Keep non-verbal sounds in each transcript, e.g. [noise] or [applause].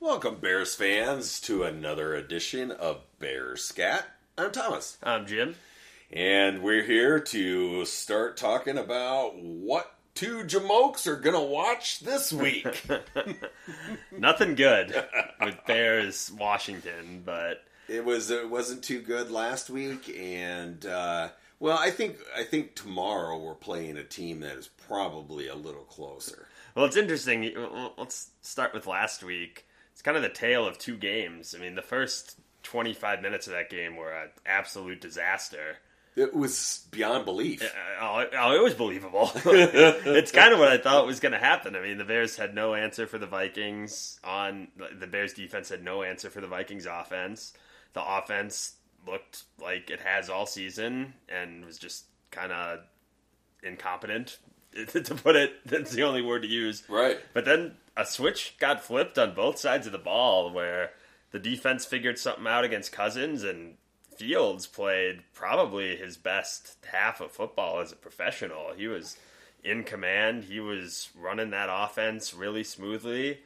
Welcome, Bears fans, to another edition of Bears Scat. I'm Thomas, I'm Jim. and we're here to start talking about what two jamokes are gonna watch this week. [laughs] Nothing good with [laughs] Bears Washington, but it was it wasn't too good last week, and uh, well, I think I think tomorrow we're playing a team that is probably a little closer. well, it's interesting. Let's start with last week. It's kind of the tale of two games. I mean, the first 25 minutes of that game were an absolute disaster. It was beyond belief. Oh, oh, it was believable. [laughs] it's kind of what I thought was going to happen. I mean, the Bears had no answer for the Vikings on the Bears defense had no answer for the Vikings offense. The offense looked like it has all season and was just kind of incompetent [laughs] to put it. That's the only word to use. Right. But then a switch got flipped on both sides of the ball where the defense figured something out against Cousins and Fields played probably his best half of football as a professional. He was in command. He was running that offense really smoothly.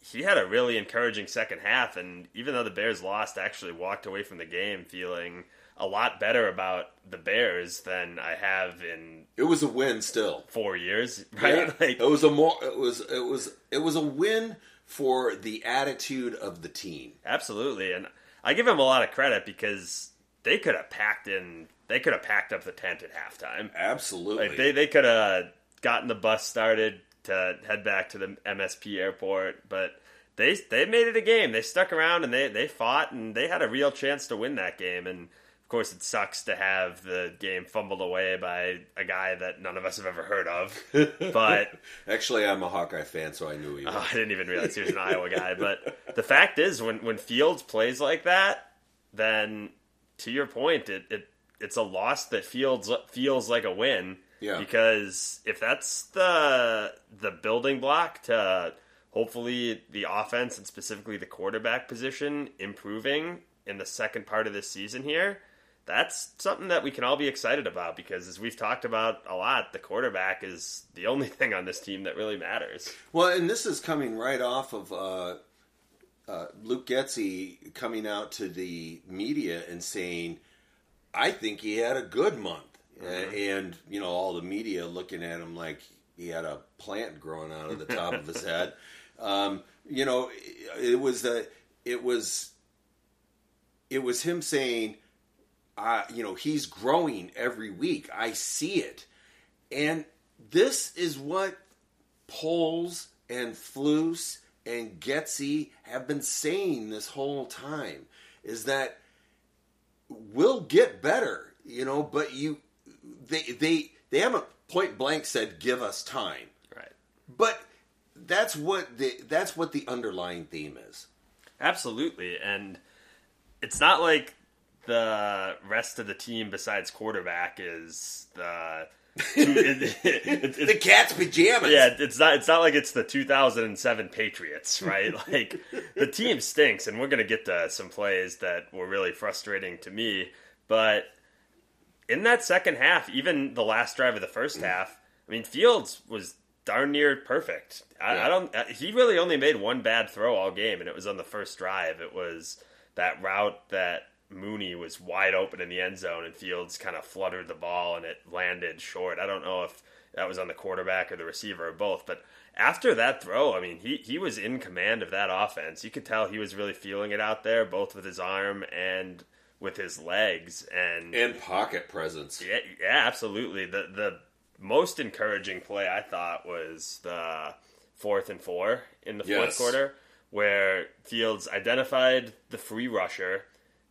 He had a really encouraging second half, and even though the Bears lost, actually walked away from the game feeling a lot better about the Bears than I have in It was a win still. four years. Right? Yeah. [laughs] Like, it was a more it was it was it was a win for the attitude of the team. Absolutely, and I give him a lot of credit because they could have packed in. They could have packed up the tent at halftime. Absolutely. Like they they could have gotten the bus started to head back to the MSP airport, but they they made it a game. They stuck around and they they fought and they had a real chance to win that game. And of course, it sucks to have the game fumbled away by a guy that none of us have ever heard of. [laughs] But Actually, I'm a Hawkeye fan, so I knew he [laughs] oh, was. Oh, I didn't even realize he was an Iowa guy. But the fact is, when when Fields plays like that, then to your point, it, it it's a loss that feels feels like a win. Yeah. Because if that's the the building block to hopefully the offense and specifically the quarterback position improving in the second part of this season here, that's something that we can all be excited about because as we've talked about a lot, the quarterback is the only [laughs] thing on this team that really matters. Well, and this is coming right off of uh, uh, Luke Getsy coming out to the media and saying, "I think he had a good month," Uh, and you know all the media looking at him like he had a plant growing out of the top of his [laughs] head. Um, you know, it, it was a, it was, it was him saying, uh, you know, he's growing every week. I see it, and this is what Poles and Flus and Getsy have been saying this whole time is that we'll get better, you know, but you they they they haven't point blank said give us time. Right. But that's what the that's what the underlying theme is. Absolutely. And it's not like the rest of the team besides quarterback is the [laughs] it- it- The cat's pajamas. yeah, it's not it's not like it's the 2007 Patriots, [laughs] right? like the team stinks and we're going to get to some plays that were really frustrating to me, but in that second half, even the last drive of the first half, I mean Fields was darn near perfect. I, Yeah. I don't. uh, He really only made one bad throw all game, and it was on the first drive. It was that route that Mooney was wide open in the end zone, and Fields kind of fluttered the ball, and it landed short. I don't know if that was on the quarterback or the receiver or both, but after that throw, I mean, he he was in command of that offense. You could tell he was really feeling it out there, both with his arm and with his legs, and And pocket presence. yeah, yeah, absolutely. The the most encouraging play I thought was the fourth and four in the fourth Yes. quarter, where Fields identified the free rusher,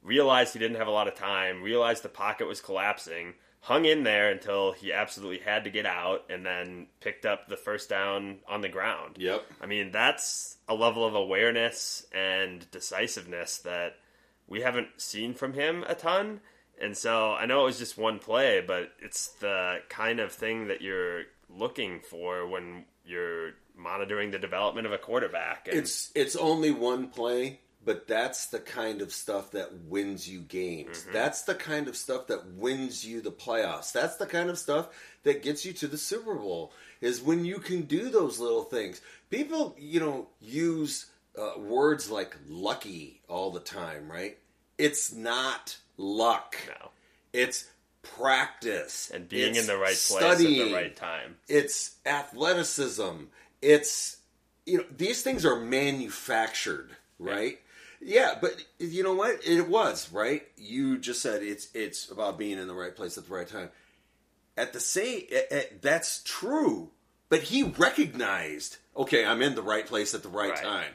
realized he didn't have a lot of time, realized the pocket was collapsing, hung in there until he absolutely had to get out, and then picked up the first down on the ground. Yep. I mean, that's a level of awareness and decisiveness that we haven't seen from him a ton. And so I know it was just one play, but it's the kind of thing that you're looking for when you're monitoring the development of a quarterback. And It's it's only one play, but that's the kind of stuff that wins you games. Mm-hmm. That's the kind of stuff that wins you the playoffs. That's the kind of stuff that gets you to the Super Bowl. Is when you can do those little things. People, you know, use uh, words like lucky all the time, right? It's not luck. No. It's practice And being It's in the right place studying. at the right time. It's athleticism. It's you know these things are manufactured, right? Yeah, but you know what? It was right. You just said it's it's about being in the right place at the right time. At the same, eh, eh, that's true. But he recognized, okay, I'm in the right place at the right, Right. time.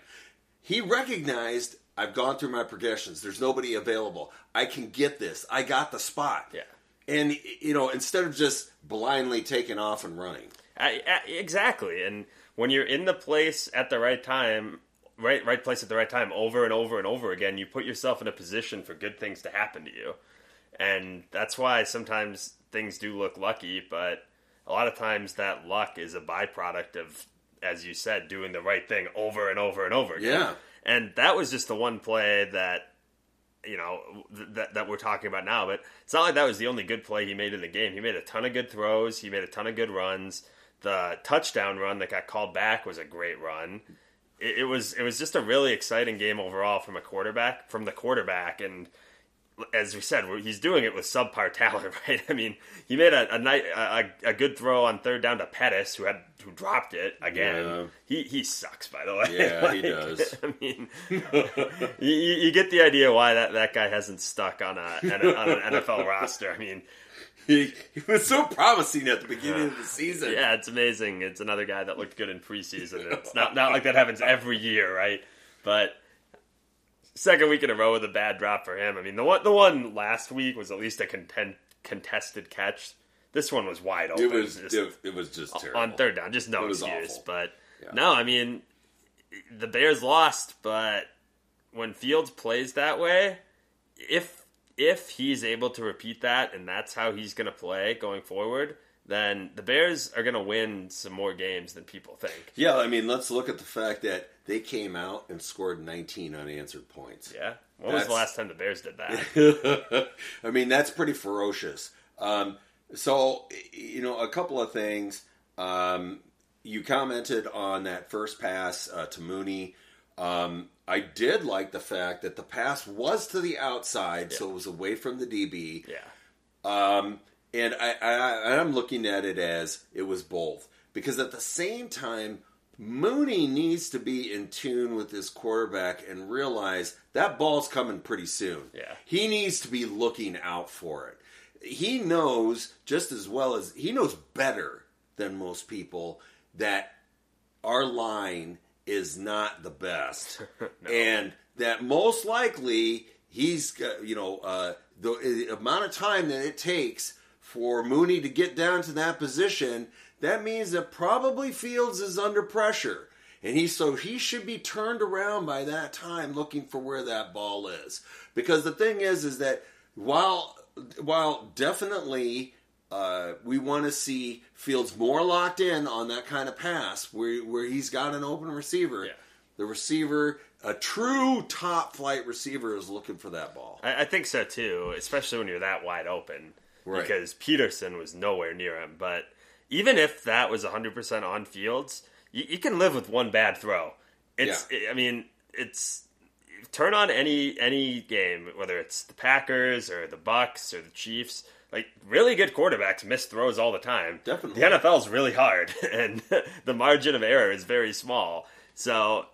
He recognized I've gone through my progressions. There's nobody available. I can get this. I got the spot. Yeah. And you know, instead of just blindly taking off and running. I, I- exactly. And when you're in the place at the right time, right right place at the right time over and over and over again, you put yourself in a position for good things to happen to you. And that's why sometimes things do look lucky, but a lot of times that luck is a byproduct of as you said, doing the right thing over and over and over again. Yeah. And that was just the one play that you know th- that that we're talking about now. But it's not like that was the only good play he made in the game. He made a ton of good throws. He made a ton of good runs. The touchdown run that got called back was a great run. It, it was it was just a really exciting game overall from a quarterback from the quarterback and. As we said, he's doing it with subpar [laughs] talent, right? I mean, he made a a, night, a, a good throw on third down to Pettis, who had who dropped it again. Yeah. He he sucks, by the way. Yeah, he [laughs] does. [laughs] I mean, you, you you get the idea why that, that guy hasn't stuck on a on an NFL roster. I mean, He, [laughs] he was so promising at the beginning of the season. yeah, it's amazing. It's another guy that looked good in preseason. [laughs] It's not not like that happens every year, right? But second week in a row with a bad drop for him. I mean, the one the one last week was at least a content, contested catch. This one was wide open. It was Just- it, it was just terrible. on third down. Just no excuse. awful. But Yeah. no, I mean, the Bears lost, but when Fields plays that way, if if he's able to repeat that and that's how he's going to play going forward, then the Bears are going to win some more games than people think. Yeah, I mean, let's look at the fact that they came out and scored 19 unanswered points. Yeah. When was the last time the Bears did that? [laughs] I mean, that's pretty ferocious. Um, so, you know, a couple of things. Um, you commented on that first pass uh, to Mooney. Um, I did like the fact that the pass was to the outside, so it was away from the DB. yeah. Um, and I, I, I'm looking at it as it was both. Because at the same time, Mooney needs to be in tune with his quarterback and realize that ball's coming pretty soon. Yeah. He needs to be looking out for it. He knows just as well as he knows better than most people that our line is not the best, [laughs] and that most likely he's you know uh, the, the amount of time that it takes for Mooney to get down to that position. That means that probably Fields is under pressure, and he so he should be turned around by that time, looking for where that ball is. Because the thing is, is that while while definitely uh, we want to see Fields more locked in on that kind of pass where where he's got an open receiver. Yeah. The receiver, a true top flight receiver, is looking for that ball. I, I think so too, especially when you're that wide open. Right. Because Peterson was nowhere near him. But even if that was 100% on fields, you, you can live with one bad throw. It's, I mean, it's turn on any any game, whether it's the Packers or the Bucs or the Chiefs. Like really good quarterbacks miss throws all the time. Definitely. the NFL's really hard, [laughs] and [laughs] the margin of error is very small. So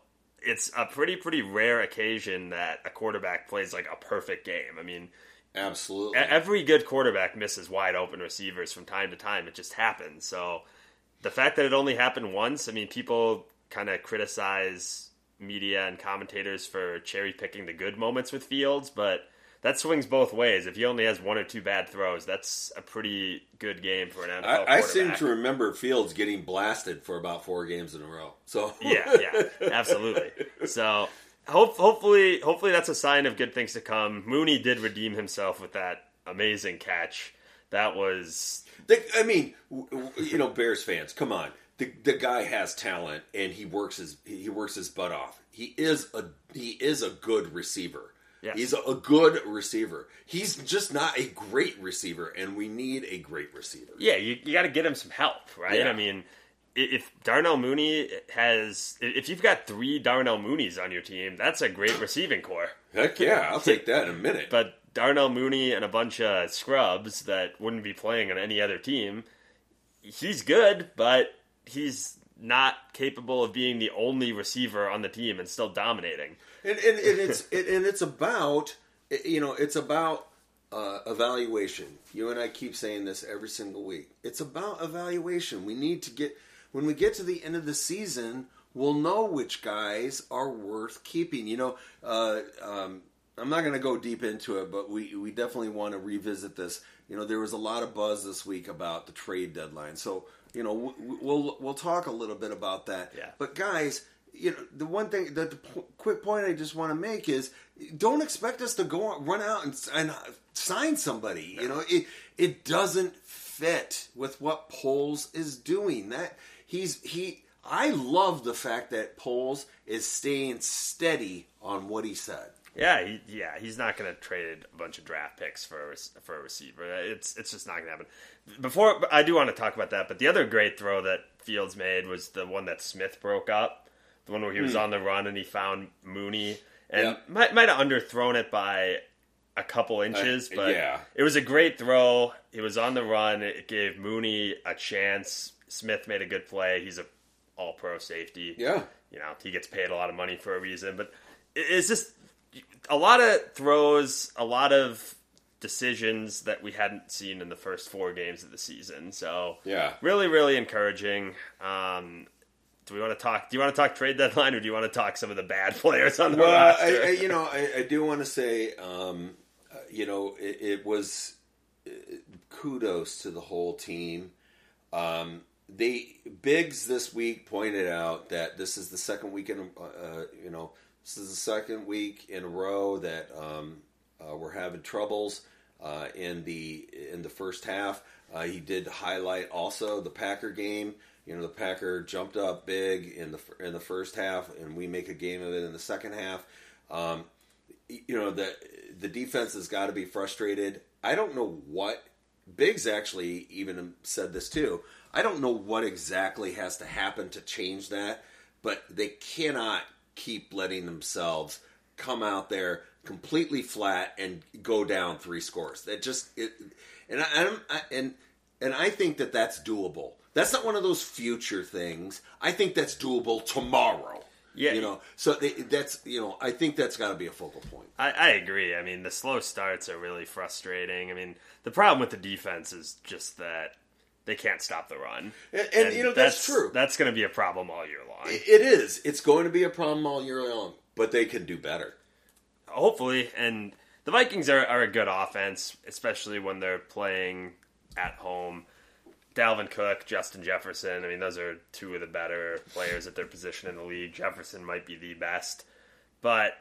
it's a pretty pretty rare occasion that a quarterback plays like a perfect game. I mean, Absolutely. every good quarterback misses wide open receivers from time to time. It just happens. So the fact that it only happened once, I mean, people kind of criticize media and commentators for cherry picking the good moments with Fields, but that swings both ways. If he only has one or two bad throws, that's a pretty good game for an NFL I, I seem to remember Fields getting blasted for about four games in a row. So [laughs] yeah, yeah, absolutely. So hope, hopefully, hopefully that's a sign of good things to come. Mooney did redeem himself with that amazing catch. That was The, I mean, you know, Bears fans, come on. The, the guy has talent, and he works his he works his butt off. He is a he is a good receiver. Yes. He's a, good receiver. He's just not a great receiver, and we need a great receiver. yeah. You, you got to get him some help, right? Yeah. I mean, if Darnell Mooney has, if you've got three Darnell Moonies on your team, that's a great receiving corps. Heck yeah, I'll take that in a minute. But Darnell Mooney and a bunch of scrubs that wouldn't be playing on any other team, he's good, but he's not capable of being the only receiver on the team and still dominating. And, and, and it's [laughs] it, and it's about you know it's about uh, evaluation. You and I keep saying this every single week. It's about evaluation. We need to get when we get to the end of the season, we'll know which guys are worth keeping. You know, uh, um, I'm not going to go deep into it, but we we definitely want to revisit this. You know, there was a lot of buzz this week about the trade deadline, so you know we'll we'll talk a little bit about that. Yeah. But guys, you know, the one thing that the p- quick point I just want to make is don't expect us to go on, run out and, and uh, sign somebody. You know, it it doesn't fit with what Poles is doing. That he's he. I love the fact that Poles is staying steady on what he said. Yeah, he, yeah, he's not going to trade a bunch of draft picks for a, for a receiver. It's it's just not going to happen. Before I do want to talk about that, but the other great throw that Fields made was the one that Smith broke up, the one where he was Hmm. on the run and he found Mooney and Yeah. might might have underthrown it by a couple inches, Uh, but yeah. it was a great throw. He was on the run. It gave Mooney a chance. Smith made a good play. He's a all pro safety Yeah. you know he gets paid a lot of money for a reason but it- it's just a lot of throws a lot of decisions that we hadn't seen in the first four games of the season so Yeah. really really encouraging um do we want to talk do you want to talk trade deadline or do you want to talk some of the bad [laughs] players on the Well, roster I, I, you know, I, I do want to say, um, uh, you know, it, it was uh, kudos to the whole team. Um, they Biggs this week pointed out that this is the second week in, uh, uh, you know, this is the second week in a row that um, uh, we're having troubles uh, in the in the first half. Uh, he did highlight also the Packer game. You know, the Packer jumped up big in the in the first half, and we make a game of it in the second half. Um, you know, the the defense has got to be frustrated. I don't know what Biggs actually even said this too. I don't know what exactly has to happen to change that, but they cannot keep letting themselves come out there completely flat and go down three scores. That just it, and I, I'm I, and and I think that that's doable. That's not one of those future things. I think that's doable tomorrow. Yeah. you know. So they, that's you know. I think that's got to be a focal point. I, I agree. I mean, the slow starts are really frustrating. I mean, the problem with the defense is just that they can't stop the run, And- and, you know, that's true. That's going to be a problem all year long. It is. It's going to be a problem all year long, but they can do better. hopefully. And the Vikings are, are a good offense, especially when they're playing at home. Dalvin Cook, Justin Jefferson. I mean, those are two of the better players at their position in the league. Jefferson might be the best, but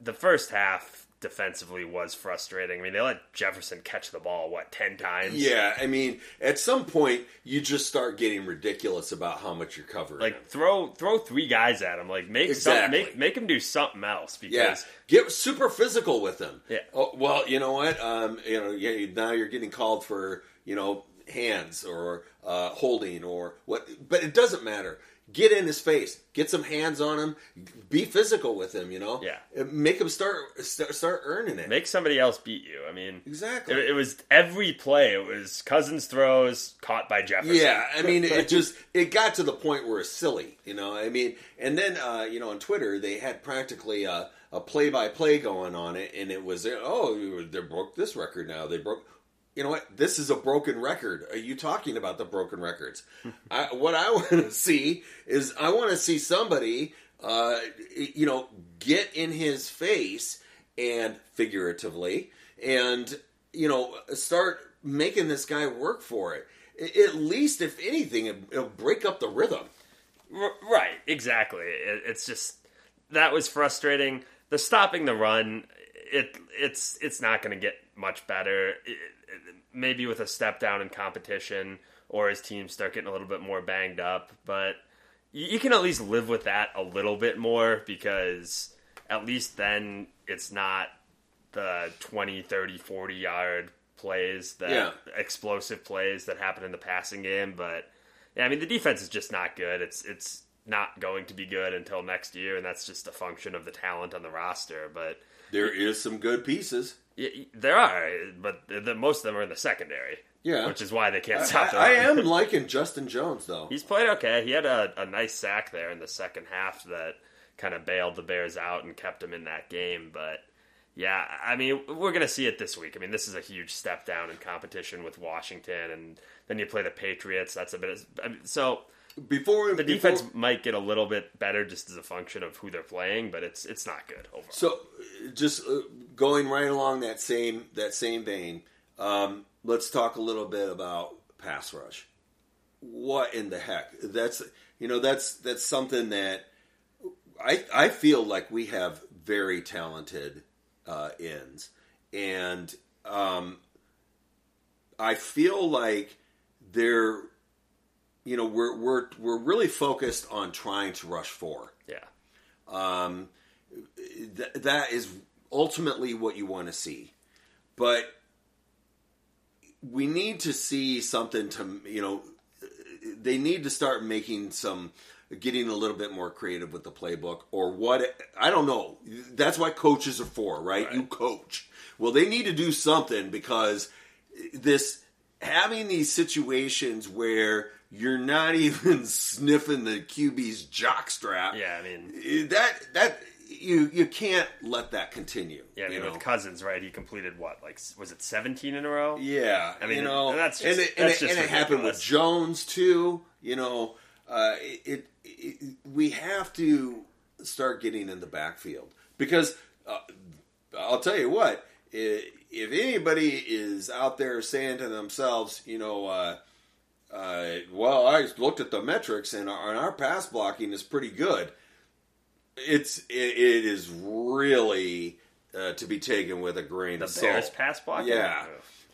the first half defensively was frustrating. I mean, they let Jefferson catch the ball what ten times. Yeah, I mean, at some point, you just start getting ridiculous about how much you're covering. Like throw throw three guys at him. Like make some, make make him do something else because yeah, get super physical with them. Yeah. Oh, well, you know what? Um, you know, yeah, now you're getting called for you know hands or uh, holding or what, but it doesn't matter. Get in his face. Get some hands on him. Be physical with him. You know. Yeah. Make him start start, start earning it. make somebody else beat you. I mean, Exactly. It, it was every play. It was Cousins throws caught by Jefferson. Yeah, I mean, it [laughs] just it got to the point where it's silly, you know. I mean, and then uh, you know on Twitter they had practically a, a play-by-play going on it, and it was oh they broke this record now. They broke. You know what? This is a broken record. Are you talking about the broken records? [laughs] I, what I [laughs] want to see is I want to see somebody, uh, you know, get in his face and figuratively, and you know, start making this guy work for it. At least, if anything, it- it'll break up the rhythm. Right, exactly. It, it's just that was frustrating. The stopping the run, it it's it's not going to get much better. It- maybe with a step down in competition, or his teams start getting a little bit more banged up. But you, you can at least live with that a little bit more because at least then it's not the 20, 30, 40 yard plays that Yeah. explosive plays that happen in the passing game, but Yeah, I mean the defense is just not good. It's it's not going to be good until next year, and that's just a function of the talent on the roster. But There is some good pieces. Y- there are, but the, the, most of them are in the secondary. Yeah. which is why they can't stop. I run. am [laughs] liking Justin Jones though. He's played okay. He had a, a nice sack there in the second half that kind of bailed the Bears out and kept them in that game. But yeah, I mean, we're going to see it this week. I mean, this is a huge step down in competition with Washington, and then you play the Patriots. That's a bit. Of, I mean, so Before the before- defense might get a little bit better just as a function of who they're playing, but it's it's not good overall. So, just uh, going right along that same that same vein, um, let's talk a little bit about pass rush. What in the heck? That's you know that's that's something that I I feel like we have very talented uh, ends, and um, I feel like they're you know we're we're we're really focused on trying to rush four yeah, um, th- that is ultimately what you want to see. But we need to see something to, you know, they need to start making some, getting a little bit more creative with the playbook or what. I don't know. That's what coaches are for, right? Right. You coach. Well, they need to do something because this, having these situations where you're not [laughs] even sniffing the QB's jockstrap yeah. I mean, eh, that that you you can't let that continue. yeah. I mean, you know? with Cousins, right? He completed what? Like, was it seventeen in a row? yeah, I mean, you know, and that's and just- it, and that's it, and it happened with. Jones too. You know, uh, it, it, we have to start getting in the backfield because uh, I'll tell you what. if anybody is out there saying to themselves, you know, uh, uh, well, I looked at the metrics and our, and our pass blocking is pretty good. It's it, it is really uh, to be taken with a grain The of Bears salt. pass blocking. Yeah.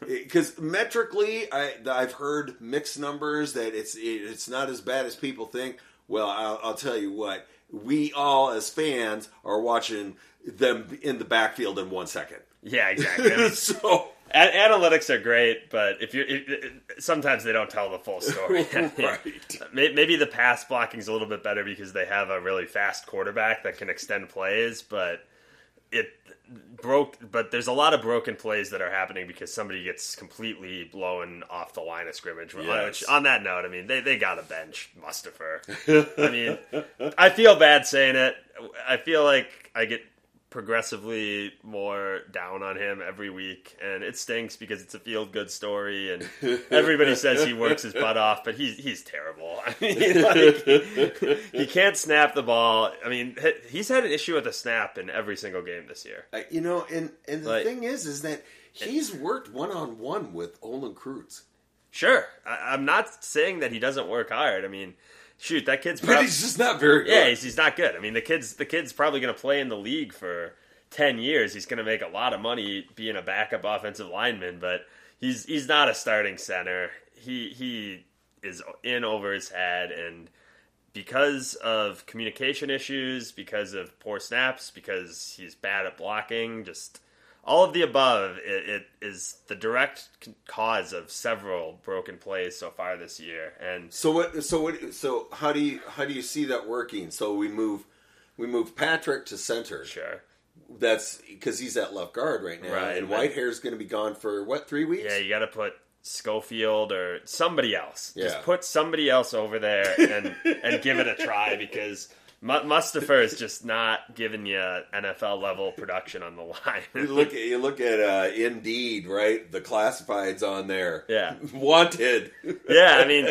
Because metrically, I, I've heard mixed numbers that it's it's not as bad as people think. Well, I'll, I'll tell you what, we all as fans are watching them in the backfield in one second. Yeah, exactly. I mean, [laughs] so A- analytics are great, but if if- sometimes they don't tell the full story. [laughs] Right. [laughs] Maybe the pass blocking is a little bit better because they have a really fast quarterback that can extend plays, but it broke. But there's a lot of broken plays that are happening because somebody gets completely blown off the line of scrimmage. Yes. Which, on that note, I mean, they they got a bench Mustipher. [laughs] I mean, I feel bad saying it. I feel like I get progressively more down on him every week, and it stinks because it's a feel good story, and [laughs] everybody says he works his butt off, but he's he's terrible. [laughs] I mean, like, he can't snap the ball. I mean, he's had an issue with the snap in every single game this year. Uh, you know, and and the Like- thing is, is that he's worked one on one with Olin Kreutz, Sure, I, I'm not saying that he doesn't work hard. I mean, shoot, that kid's but he's just not very good. Yeah, he's, he's not good. I mean, the kid's the kid's probably going to play in the league for ten years. He's going to make a lot of money being a backup offensive lineman, but he's he's not a starting center. He he is in over his head, and because of communication issues, because of poor snaps, because he's bad at blocking, just all of the above, it, it is the direct cause of several broken plays so far this year, and So what? So what? So how do you how do you see that working? So we move we move Patrick to center. sure. That's because he's at left guard right now, Right, and. Whitehair's going to be gone for what three weeks? Yeah, you got to put Schofield or somebody else. Yeah. Just put somebody else over there and and give it a try because Mustipher is just not giving you NFL level production on the line. You look at you look at uh, Indeed, right? The classifieds on there. Yeah. [laughs] wanted yeah, I mean,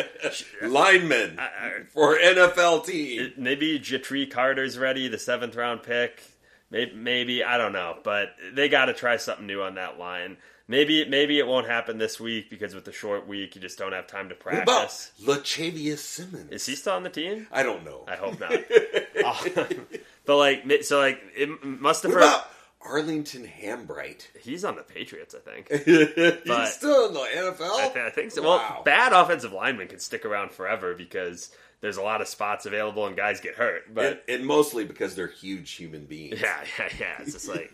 I- for NFL team. maybe Ja'Tyre Carter's ready, the seventh round pick. Maybe, maybe I don't know, but they got to try something new on that line. Maybe maybe it won't happen this week because with the short week, you just don't have time to what about practice. Lachavious Simmons? Is he still on the team? I don't know. I hope not. [laughs] [laughs] But like, so like, it must have what heard. about Arlington Hambright? He's on the Patriots, I think. [laughs] he's still in the NFL. I, th- I think so. Wow. Well, bad offensive linemen can stick around forever because there's a lot of spots available and guys get hurt. But and, and mostly because they're huge human beings. yeah, yeah, yeah. It's just like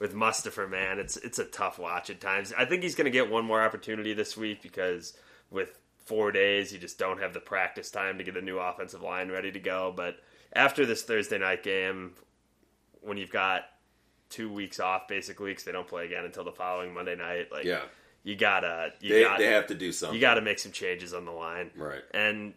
with Mustipher, man, it's it's a tough watch at times. I think he's going to get one more opportunity this week because with four days. You just don't have the practice time to get a new offensive line ready to go. But after this Thursday night game, when you've got two weeks off basically because they don't play again until the following Monday night, like Yeah. you gotta you They, got they have to do something. you got to make some changes on the line, Right. And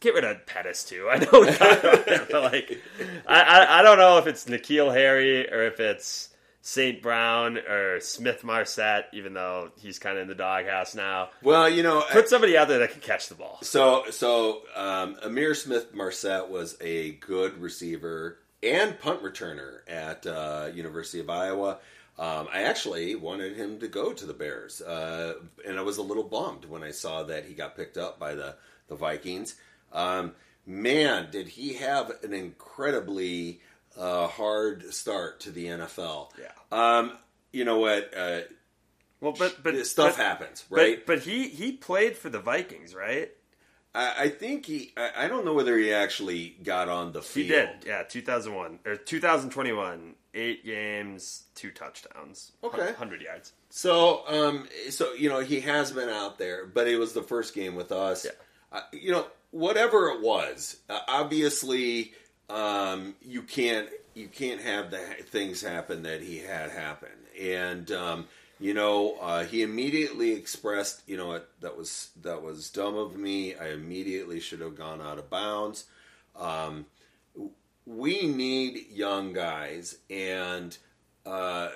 get rid of Pettis too. [laughs] I know, we talked about him, but like, I, I I don't know if it's N'Keal Harry or if it's St. Brown or Smith Marsette, even though he's kind of in the doghouse now. Well, you know, Put somebody out there that can catch the ball. So, so um, Ihmir Smith Marsette was a good receiver and punt returner at uh, University of Iowa. Um, I actually wanted him to go to the Bears, uh, and I was a little bummed when I saw that he got picked up by the the Vikings. Um, man, did he have an incredibly uh, hard start to the NFL? Yeah. Um, you know what? Uh, Well, but but stuff but, happens, but- right? But, he he played for the Vikings, right? I, I think he. I, I don't know whether he actually got on the field. He did. Yeah, 2001 or 2021, eight games, two touchdowns, Okay. 100 yards. So, um, so you know, he has been out there, but it was the first game with us. Yeah. Uh, you know, whatever it was, uh, obviously, um, you can't you can't have the things happen that he had happen, and um, you know, uh, he immediately expressed, you know, that was that was dumb of me. I immediately should have gone out of bounds. Um, we need young guys, and uh,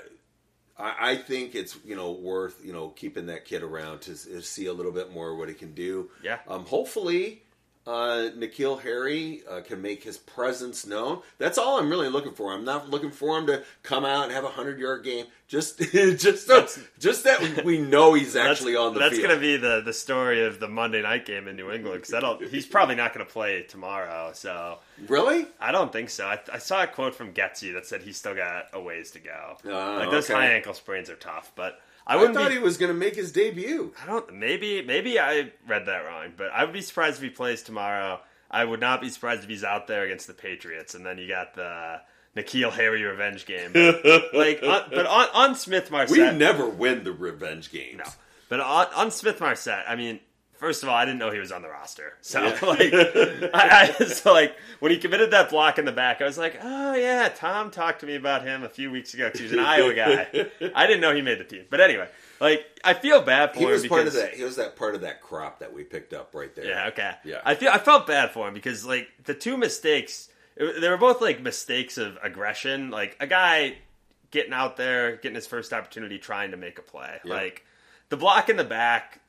I, I think it's you know worth you know keeping that kid around to, s- see a little bit more what he can do. Yeah. Um, hopefully, uh, N'Keal Harry uh, can make his presence known. That's all I'm really looking for. I'm not looking for him to come out and have a hundred yard game. Just [laughs] just just that we know he's actually on the field. That's field. going to be the, the story of the Monday night game in New England because he's probably not going to play tomorrow. So really. I don't think so. I, I saw a quote from Getsy that said he's still got a ways to go. Ah, like those okay. high ankle sprains are tough, but I I thought be. he was going to make his debut. I don't. Maybe maybe I read that wrong, but I would be surprised if he plays tomorrow. I would not be surprised if he's out there against the Patriots, and then you got the N'Keal Harry revenge game. But, [laughs] like, on, but on, on Smith Marsette, We never win the revenge games. no. But on, on Smith Marsette, I mean, first of all, I didn't know he was on the roster. So Yeah. [laughs] like, I, I, so like when he committed that block in the back, I was like, oh yeah, Tom talked to me about him a few weeks ago because he was an Iowa guy. [laughs] I didn't know he made the team. But anyway, like I feel bad for He him was part of that. He was that part of that crop that we picked up right there. Yeah, okay. Yeah. I feel I felt bad for him because like the two mistakes, it- they were both like mistakes of aggression. Like a guy getting out there, getting his first opportunity, trying to make a play. Yeah. Like the block in the back.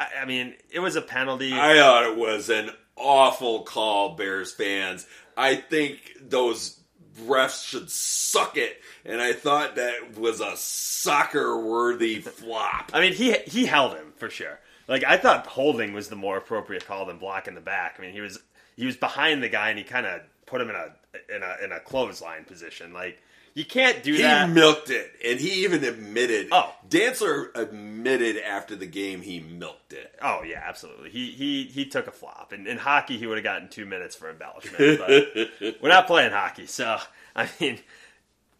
I, I mean, it was a penalty. I thought it was an awful call, Bears fans. I think those refs should suck it, and I thought that was a soccer-worthy flop. I mean, he he held him for sure. Like I thought holding was the more appropriate call than blocking the back. I mean, he was he was behind the guy and he kind of put him in a in a in a clothesline position. Like you can't do He that. He milked it, and he even admitted. Oh. Dantzler admitted after the game he milked it. Oh yeah, absolutely. He he he took a flop. And in hockey, he would have gotten two minutes for embellishment. But [laughs] we're not playing hockey, so I mean,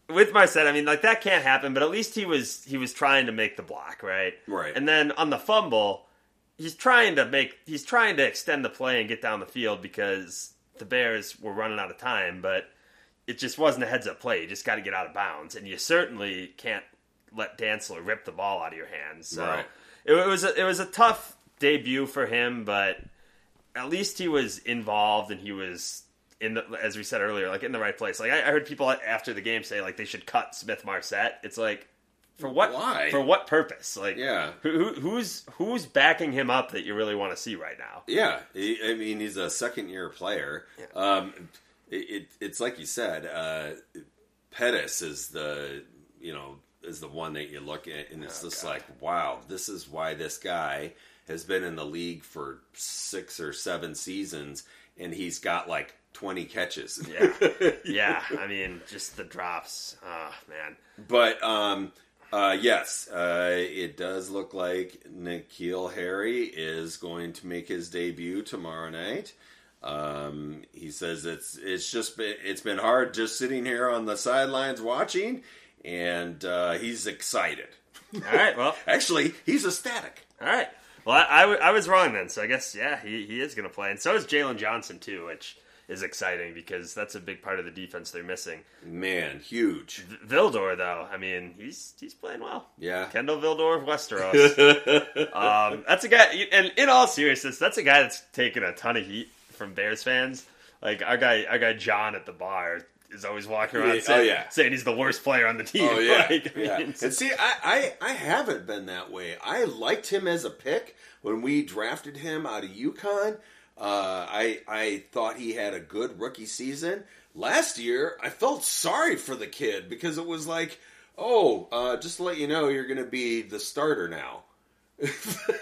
with my set, I mean, like that can't happen. But at least he was he was trying to make the block, right? Right. And then on the fumble, he's trying to make he's trying to extend the play and get down the field because the Bears were running out of time, but it just wasn't a heads up play. You just got to get out of bounds, and you certainly can't let Dantzler rip the ball out of your hands. So Right. it, it was a, it was a tough debut for him, but at least he was involved and he was in the as we said earlier, like in the right place. Like I, I heard people after the game say like they should cut Smith Marsette. It's like for what Why? for what purpose? Like Yeah. who, who, who's who's backing him up that you really want to see right now? Yeah, he, I mean he's a second year player. Um, it, it, it's like you said, uh, Pettis is the you know is the one that you look at, and it's just like, wow, this is why this guy has been in the league for six or seven seasons, and he's got like twenty catches. Yeah, [laughs] yeah. I mean, just the drops. Oh man. But um, uh, yes, uh, it does look like N'Keal Harry is going to make his debut tomorrow night. Um, he says it's it's just been it's been hard just sitting here on the sidelines watching, and uh, he's excited. All right. Well. [laughs] Actually, he's ecstatic. All right. Well, I, I, w- I was wrong then. So I guess yeah, he, he is going to play, and so is Jaylon Johnson too, which is exciting because that's a big part of the defense they're missing. Man, huge. V- Vildor though, I mean, he's he's playing well. Yeah. Kindle Vildor of Westeros. [laughs] um, that's a guy, and in all seriousness, that's a guy that's taken a ton of heat from Bears fans. Like our guy, our guy John at the bar is always walking around Yeah, oh, saying, yeah. saying he's the worst player on the team. Oh yeah, [laughs] Like, I yeah. mean, And see, I, I I haven't been that way. I liked him as a pick when we drafted him out of UConn. Uh, I I thought he had a good rookie season. Last year, I felt sorry for the kid because it was like, oh, uh, just to let you know, you're going to be the starter now. [laughs]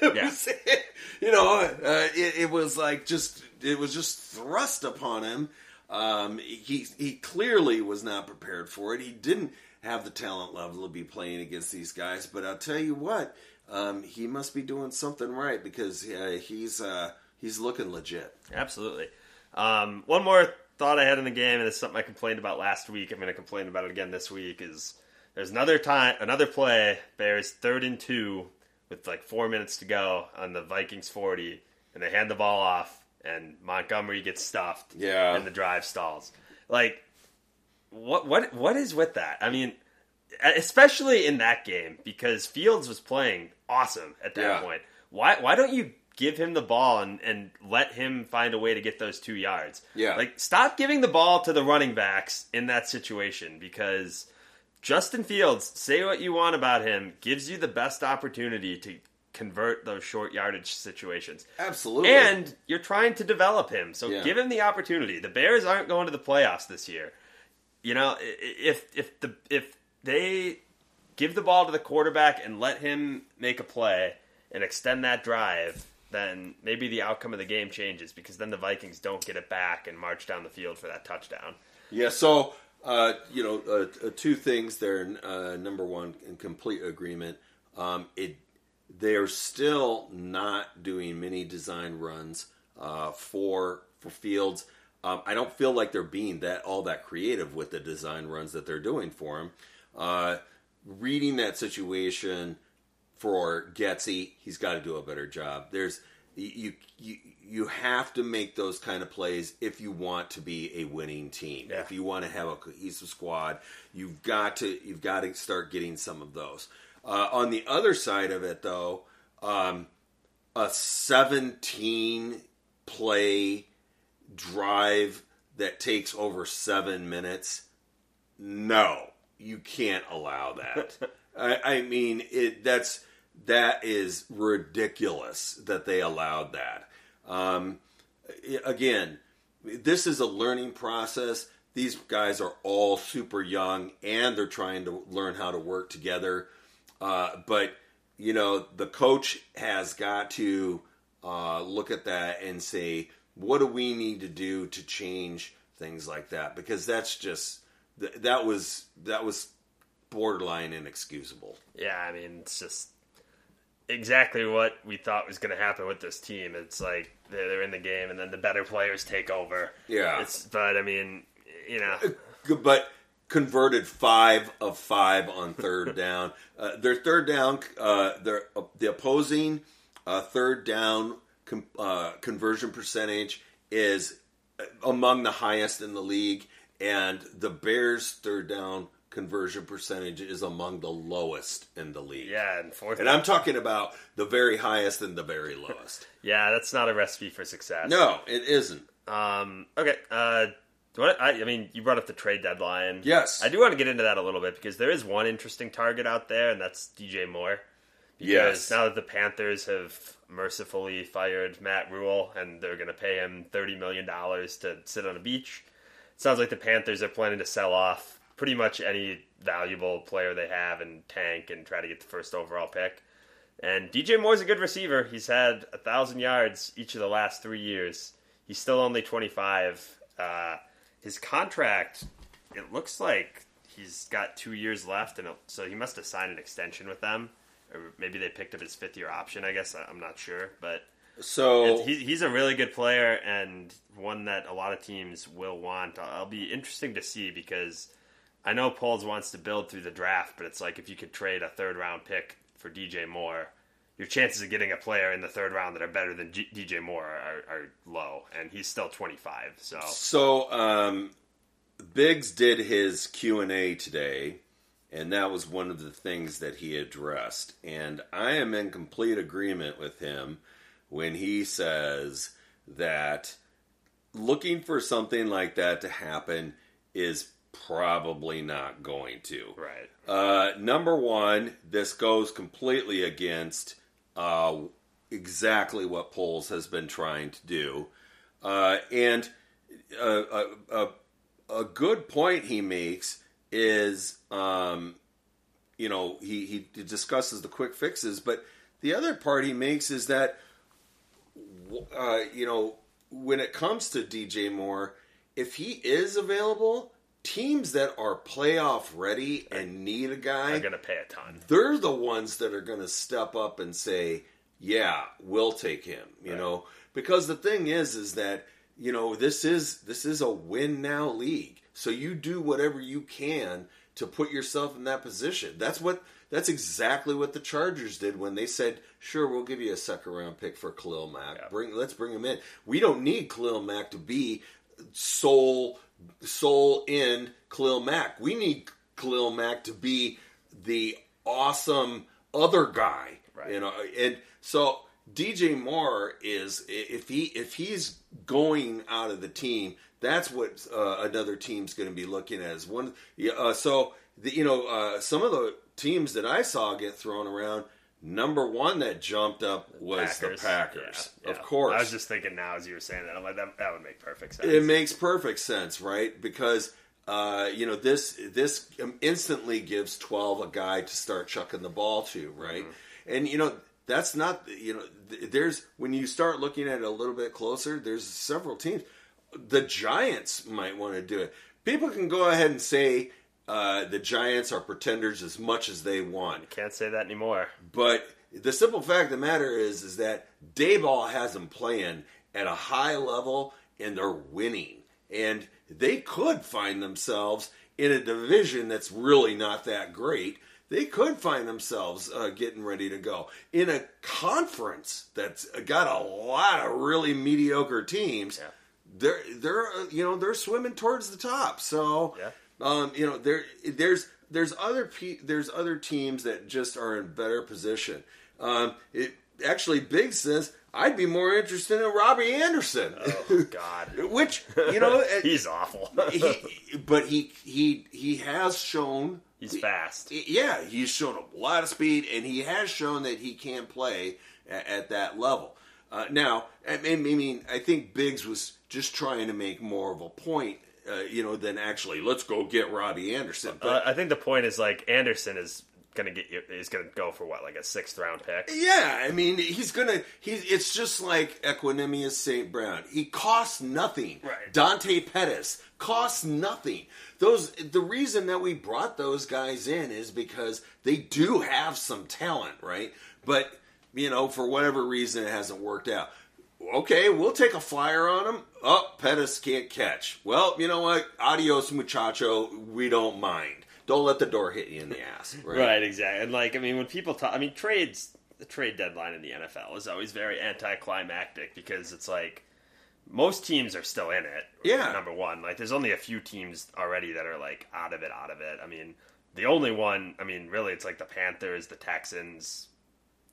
Yeah. [laughs] you know, uh, it, it was like just it was just thrust upon him. Um, he he clearly was not prepared for it. He didn't have the talent level to be playing against these guys. But I'll tell you what, um, he must be doing something right because uh, he's uh, he's looking legit. Absolutely. Um, one more thought I had in the game, and it's something I complained about last week. I'm going to complain about it again this week. Is there's another time, another play, Bears third and two with like four minutes to go on the Vikings 40, and they hand the ball off, and Montgomery gets stuffed, Yeah. and the drive stalls. Like, what what what is with that? I mean, especially in that game because Fields was playing awesome at that Yeah. point. Why why don't you give him the ball and, and let him find a way to get those two yards? Yeah. Like stop giving the ball to the running backs in that situation because Justin Fields, say what you want about him, gives you the best opportunity to convert those short yardage situations. Absolutely. And you're trying to develop him, so Yeah. give him the opportunity. The Bears aren't going to the playoffs this year. You know, if if the if they give the ball to the quarterback and let him make a play and extend that drive, then maybe the outcome of the game changes because then the Vikings don't get it back and march down the field for that touchdown. Yeah, so uh, you know, uh, uh, two things there. Uh, number one, in complete agreement. Um, it they're still not doing many design runs uh, for for fields. Um, I don't feel like they're being that all that creative with the design runs that they're doing for him. Uh, reading that situation for Getsy, he's got to do a better job. There's you you you have to make those kind of plays if you want to be a winning team. Yeah. If you want to have a cohesive squad, you've got to you've got to start getting some of those. Uh, on the other side of it, though, um, a 17 play drive that takes over seven minutes no, you can't allow that. [laughs] I, I mean, it that's that is ridiculous that they allowed that. Um, again, this is a learning process. These guys are all super young, and they're trying to learn how to work together. Uh, but you know, the coach has got to uh, look at that and say, what do we need to do to change things like that? Because that's just th- that was that was borderline inexcusable. Yeah, I mean, it's just exactly what we thought was going to happen with this team. It's like they're, they're in the game, and then the better players take over. Yeah. It's, but I mean, you know, but converted five of five on third [laughs] down. Uh, their third down, uh, their uh, the opposing uh, third down com- uh, conversion percentage is among the highest in the league, and the Bears' third down conversion percentage is among the lowest in the league. yeah, and fourth. And I'm talking about the very highest and the very lowest. [laughs] yeah, that's not a recipe for success. No, it isn't. Um. Okay. Do I, I mean, you brought up the trade deadline. Yes. I do want to get into that a little bit because there is one interesting target out there, and that's DJ Moore. Because Yes. now that the Panthers have mercifully fired Matt Rhule and they're going to pay him thirty million dollars to sit on a beach, it sounds like the Panthers are planning to sell off pretty much any valuable player they have and tank and try to get the first overall pick. And DJ Moore's a good receiver. He's had a thousand yards each of the last three years. He's still only twenty five. Uh, his contract, it looks like he's got two years left, and it- so he must have signed an extension with them, or maybe they picked up his fifth year option. I guess I'm not sure, but So he, he's a really good player and one that a lot of teams will want. I'll be interesting to see because I know Poles wants to build through the draft, but it's like if you could trade a third round pick for DJ Moore, your chances of getting a player in the third round that are better than G- DJ Moore are, are, low, and he's still 25. So, so um, Biggs did his Q and A today, and that was one of the things that he addressed. And I am in complete agreement with him when he says that looking for something like that to happen is probably not going to. Right. Uh, number one, this goes completely against uh, exactly what Poles has been trying to do. Uh, and a, a, a, good point he makes is, um, you know, he, he discusses the quick fixes, but the other part he makes is that, uh, you know, when it comes to DJ Moore, if he is available, teams that are playoff ready and need a guy are going to pay a ton. They're the ones that are going to step up and say, "Yeah, we'll take him." You right. know, because the thing is, is that you know this is this is a win now league, so you do whatever you can to put yourself in that position. That's what that's exactly what the Chargers did when they said, "Sure, we'll give you a second round pick for Khalil Mack. Yeah. Bring, let's bring him in. We don't need Khalil Mack to be sole soul in Khalil Mack. We need Khalil Mack to be the awesome other guy, right. you know. And so DJ Moore is if he if he's going out of the team, that's what uh, another team's going to be looking at as one. Uh, so the, you know, uh, some of the teams that I saw get thrown around number one that jumped up was Packers. the Packers, yeah, yeah. of course. I was just thinking now as you were saying that, I'm like that, that would make perfect sense. It makes perfect sense, right? Because uh, you know this this instantly gives twelve a guy to start chucking the ball to, right? Mm-hmm. And you know that's not you know there's when you start looking at it a little bit closer, there's several teams. The Giants might want to do it. People can go ahead and say uh, the Giants are pretenders as much as they want. Can't say that anymore. But the simple fact of the matter is, is that Daboll has them playing at a high level and they're winning, and they could find themselves in a division that's really not that great. They could find themselves uh, getting ready to go in a conference that's got a lot of really mediocre teams. Yeah. They're they're uh, you know they're swimming towards the top. So. Yeah um, you know, there there's there's other pe- there's other teams that just are in better position. Um, it actually Big says I'd be more interested in Robbie Anderson. Oh God, [laughs] which you know [laughs] he's awful. he, but he he he has shown he's fast. Yeah, he's shown a lot of speed, and he has shown that he can play at, at that level. Uh, now, I mean, I think Biggs was just trying to make more of a point uh, you know, than actually let's go get Robbie Anderson. But uh, I think the point is like Anderson is gonna get you, is gonna go for what like a sixth round pick. Yeah, I mean he's gonna he's it's just like Equanimeous St. Brown. He costs nothing. Right. Dante Pettis costs nothing. Those the reason that we brought those guys in is because they do have some talent, right? But you know, for whatever reason, it hasn't worked out okay, we'll take a flyer on him. Oh, Pettis can't catch. Well, you know what? Adios, muchacho. We don't mind. Don't let the door hit you in the ass. Right, [laughs] right exactly. And like, I mean, when people talk, I mean, trades, the trade deadline in the NFL is always very anticlimactic because it's like most teams are still in it. Yeah. Number one, like, there's only a few teams already that are like out of it, out of it. I mean, the only one, I mean, really, it's like the Panthers, the Texans,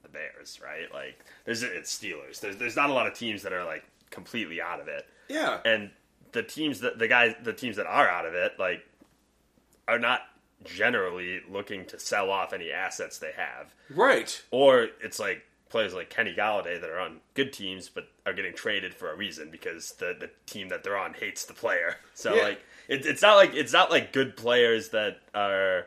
the Bears, right? Like there's it's Steelers. There's there's not a lot of teams that are like completely out of it. Yeah. And the teams that the guys the teams that are out of it like are not generally looking to sell off any assets they have. Right. Or it's like players like Kenny Golladay that are on good teams but are getting traded for a reason because the, the team that they're on hates the player. So yeah. like it, it's not like it's not like good players that are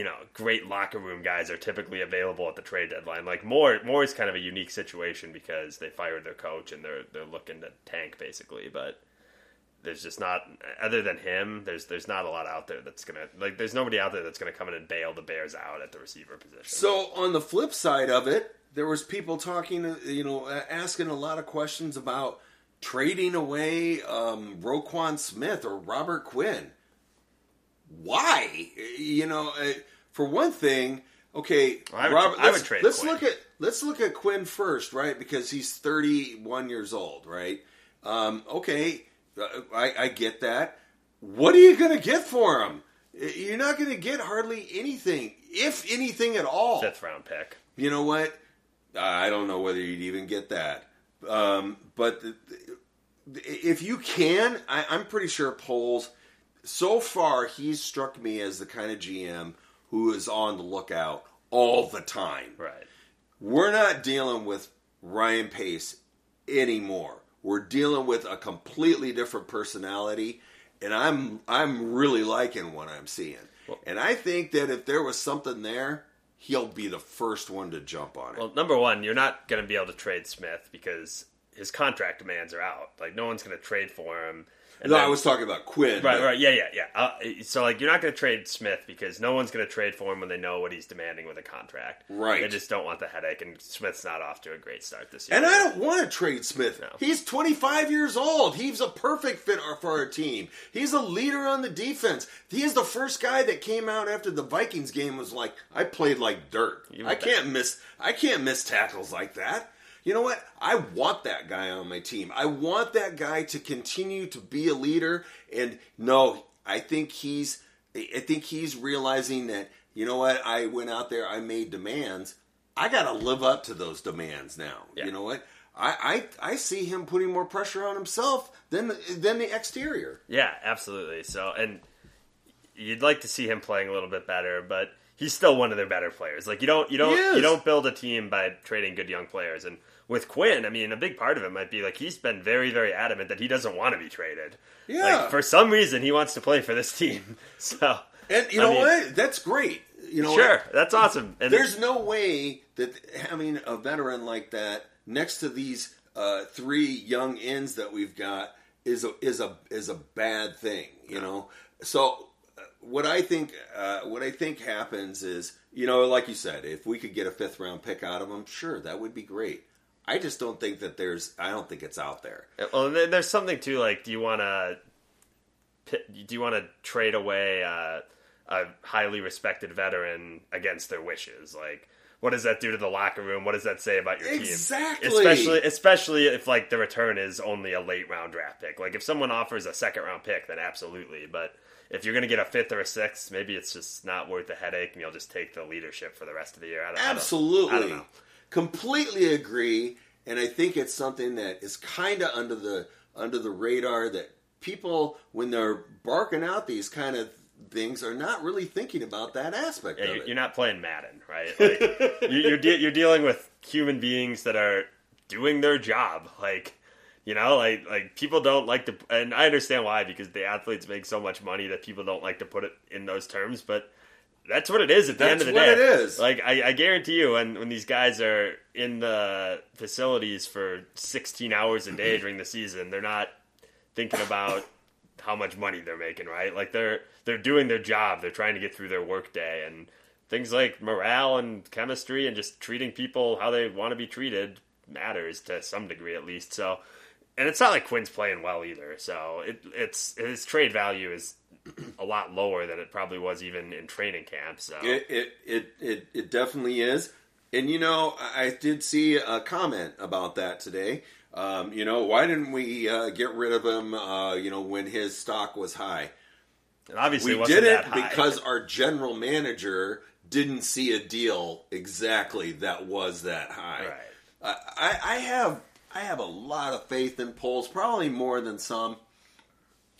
you know, great locker room guys are typically available at the trade deadline. Like Moore, Moore is kind of a unique situation because they fired their coach and they're they're looking to tank basically. But there's just not other than him. There's there's not a lot out there that's gonna like. There's nobody out there that's gonna come in and bail the Bears out at the receiver position. So on the flip side of it, there was people talking, you know, asking a lot of questions about trading away um, Roquan Smith or Robert Quinn why? You know, uh, for one thing, Okay, I would- Robert, let's, trade let's look at let's look at Quinn first, right? Because he's 31 years old, right? Um, okay, uh, I, I get that. What are you going to get for him? You're not going to get hardly anything, if anything at all. Fifth round pick. You know what? I don't know whether you'd even get that. Um, but the, the- if you can, I, I'm pretty sure Poles. So far, he's struck me as the kind of GM who is on the lookout all the time. Right. We're not dealing with Ryan Pace anymore. We're dealing with a completely different personality, and I'm I'm really liking what I'm seeing. and I think that if there was something there, he'll be the first one to jump on it. Well, number one, you're not going to be able to trade Smith because his contract demands are out. Like no one's going to trade for him. And no, then- I was talking about Quinn. Right, but- right, yeah, yeah, yeah. Uh, so, like, you're not going to trade Smith because no one's going to trade for him when they know what he's demanding with a contract. Right. They just don't want the headache, and Smith's not off to a great start this year. And I don't want to trade Smith. No. He's 25 years old. He's a perfect fit for our team. He's a leader on the defense. He is the first guy that came out after the Vikings game was like, I played like dirt. You I bet. can't miss I can't miss tackles like that. You know what? I want that guy on my team. I want that guy to continue to be a leader and no, I think he's I think he's realizing that, you know what, I went out there, I made demands. I gotta live up to those demands now. Yeah. You know what? I, I I see him putting more pressure on himself than the, than the exterior. Yeah, absolutely. So, and you'd like to see him playing a little bit better, but he's still one of their better players. Like you don't you don't you don't build a team by trading good young players. And with Quinn, I mean, a big part of it might be like he's been very very adamant that he doesn't want to be traded. Yeah. Like for some reason, he wants to play for this team. [laughs] So, And you I know mean, what? That's great. You know, Sure, what? that's awesome. And there's no way that having a veteran like that next to these uh, three young ends that we've got is a is a is a bad thing. You know, so. uh, What I think, uh, what I think happens is, you know, like you said, if we could get a fifth round pick out of him, sure, that would be great. I just don't think that there's, I don't think it's out there. Well, there- there's something too. Like, do you want to do you want to trade away uh, a highly respected veteran against their wishes? Like, what does that do to the locker room? What does that say about your Exactly. team? Especially, especially if like the return is only a late round draft pick. Like, if someone offers a second round pick, then absolutely. But if you're going to get a fifth or a sixth, maybe it's just not worth the headache, and you'll just take the leadership for the rest of the year. I don't, I don't- Absolutely. I don't know. Completely agree. And I think it's something that is kind of under the under the radar that people, when they're barking out these kind of things, are not really thinking about that aspect Yeah, of you're, it. you're not playing Madden, right? Like, [laughs] you- you're de- you're dealing with human beings that are doing their job. Like, you know, like like people don't like to, and I understand why because the athletes make so much money that people don't like to put it in those terms, but. That's what it is at the That's end of the what day. it is. Like I, I guarantee you, when when these guys are in the facilities for 16 hours a day [clears throat] during the season, they're not thinking about [laughs] how much money they're making, right? Like they're they're doing their job. They're trying to get through their workday and things like morale and chemistry and just treating people how they want to be treated matters to some degree at least. So and it's not like Quinn's playing well either. So it it's his trade value is a lot lower than it probably was even in training camp. So It, it it it it definitely is. And you know, I did see a comment about that today. Um, you know, why didn't we uh, get rid of him? Uh, you know, when his stock was high. and obviously we wasn't did that it because our general manager didn't see a deal exactly that was that high. Right. I, I have I have a lot of faith in Poles, probably more than some.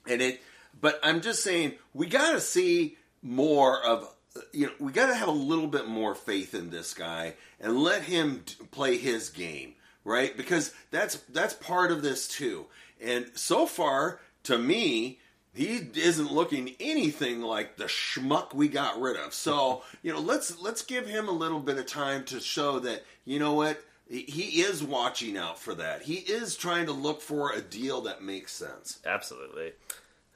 And it, but I'm just saying we got to see more of you know we got to have a little bit more faith in this guy and let him play his game, right? Because that's that's part of this too. And so far, to me, he isn't looking anything like the schmuck we got rid of. So you know, let's let's give him a little bit of time to show that you know what he is watching out for that. He is trying to look for a deal that makes sense. Absolutely.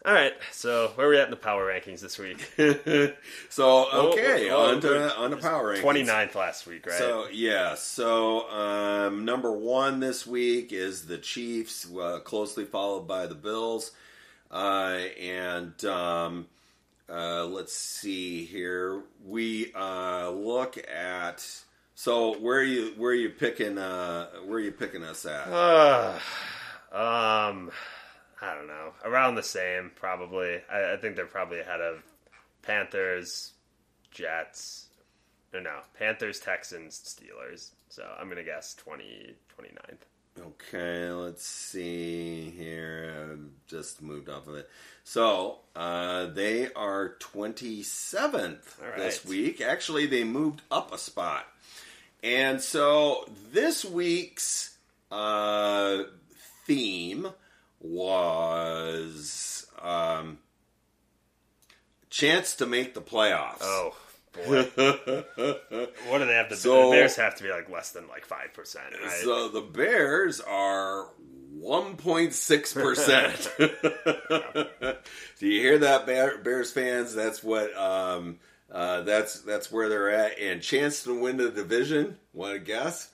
All right, so where are we at in the power rankings this week? [laughs] so okay, oh, on to on to power rankings. 29th last week, right? So yeah, so um, number one this week is the Chiefs, uh, closely followed by the Bills, uh, and um, uh, let's see here. We uh, look at. So where are you where are you picking uh, where are you picking us at? Uh, um, I don't know. Around the same, probably. I, I think they're probably ahead of Panthers, Jets. No, no. Panthers, Texans, Steelers. So I'm to guess 20, 29th. Okay, let's see here. I just moved off of it. So uh, they are 27th All right. this week. Actually, they moved up a spot. And so this week's uh, theme was um, chance to make the playoffs. Oh, boy. what do they have to So- The Bears have to be like less than like 5%, right? So the Bears are 1.6%. [laughs] [laughs] Do you hear that, Bear- Bears fans? That's what um, uh, that's that's where they're at. And chance to win the division, want to guess?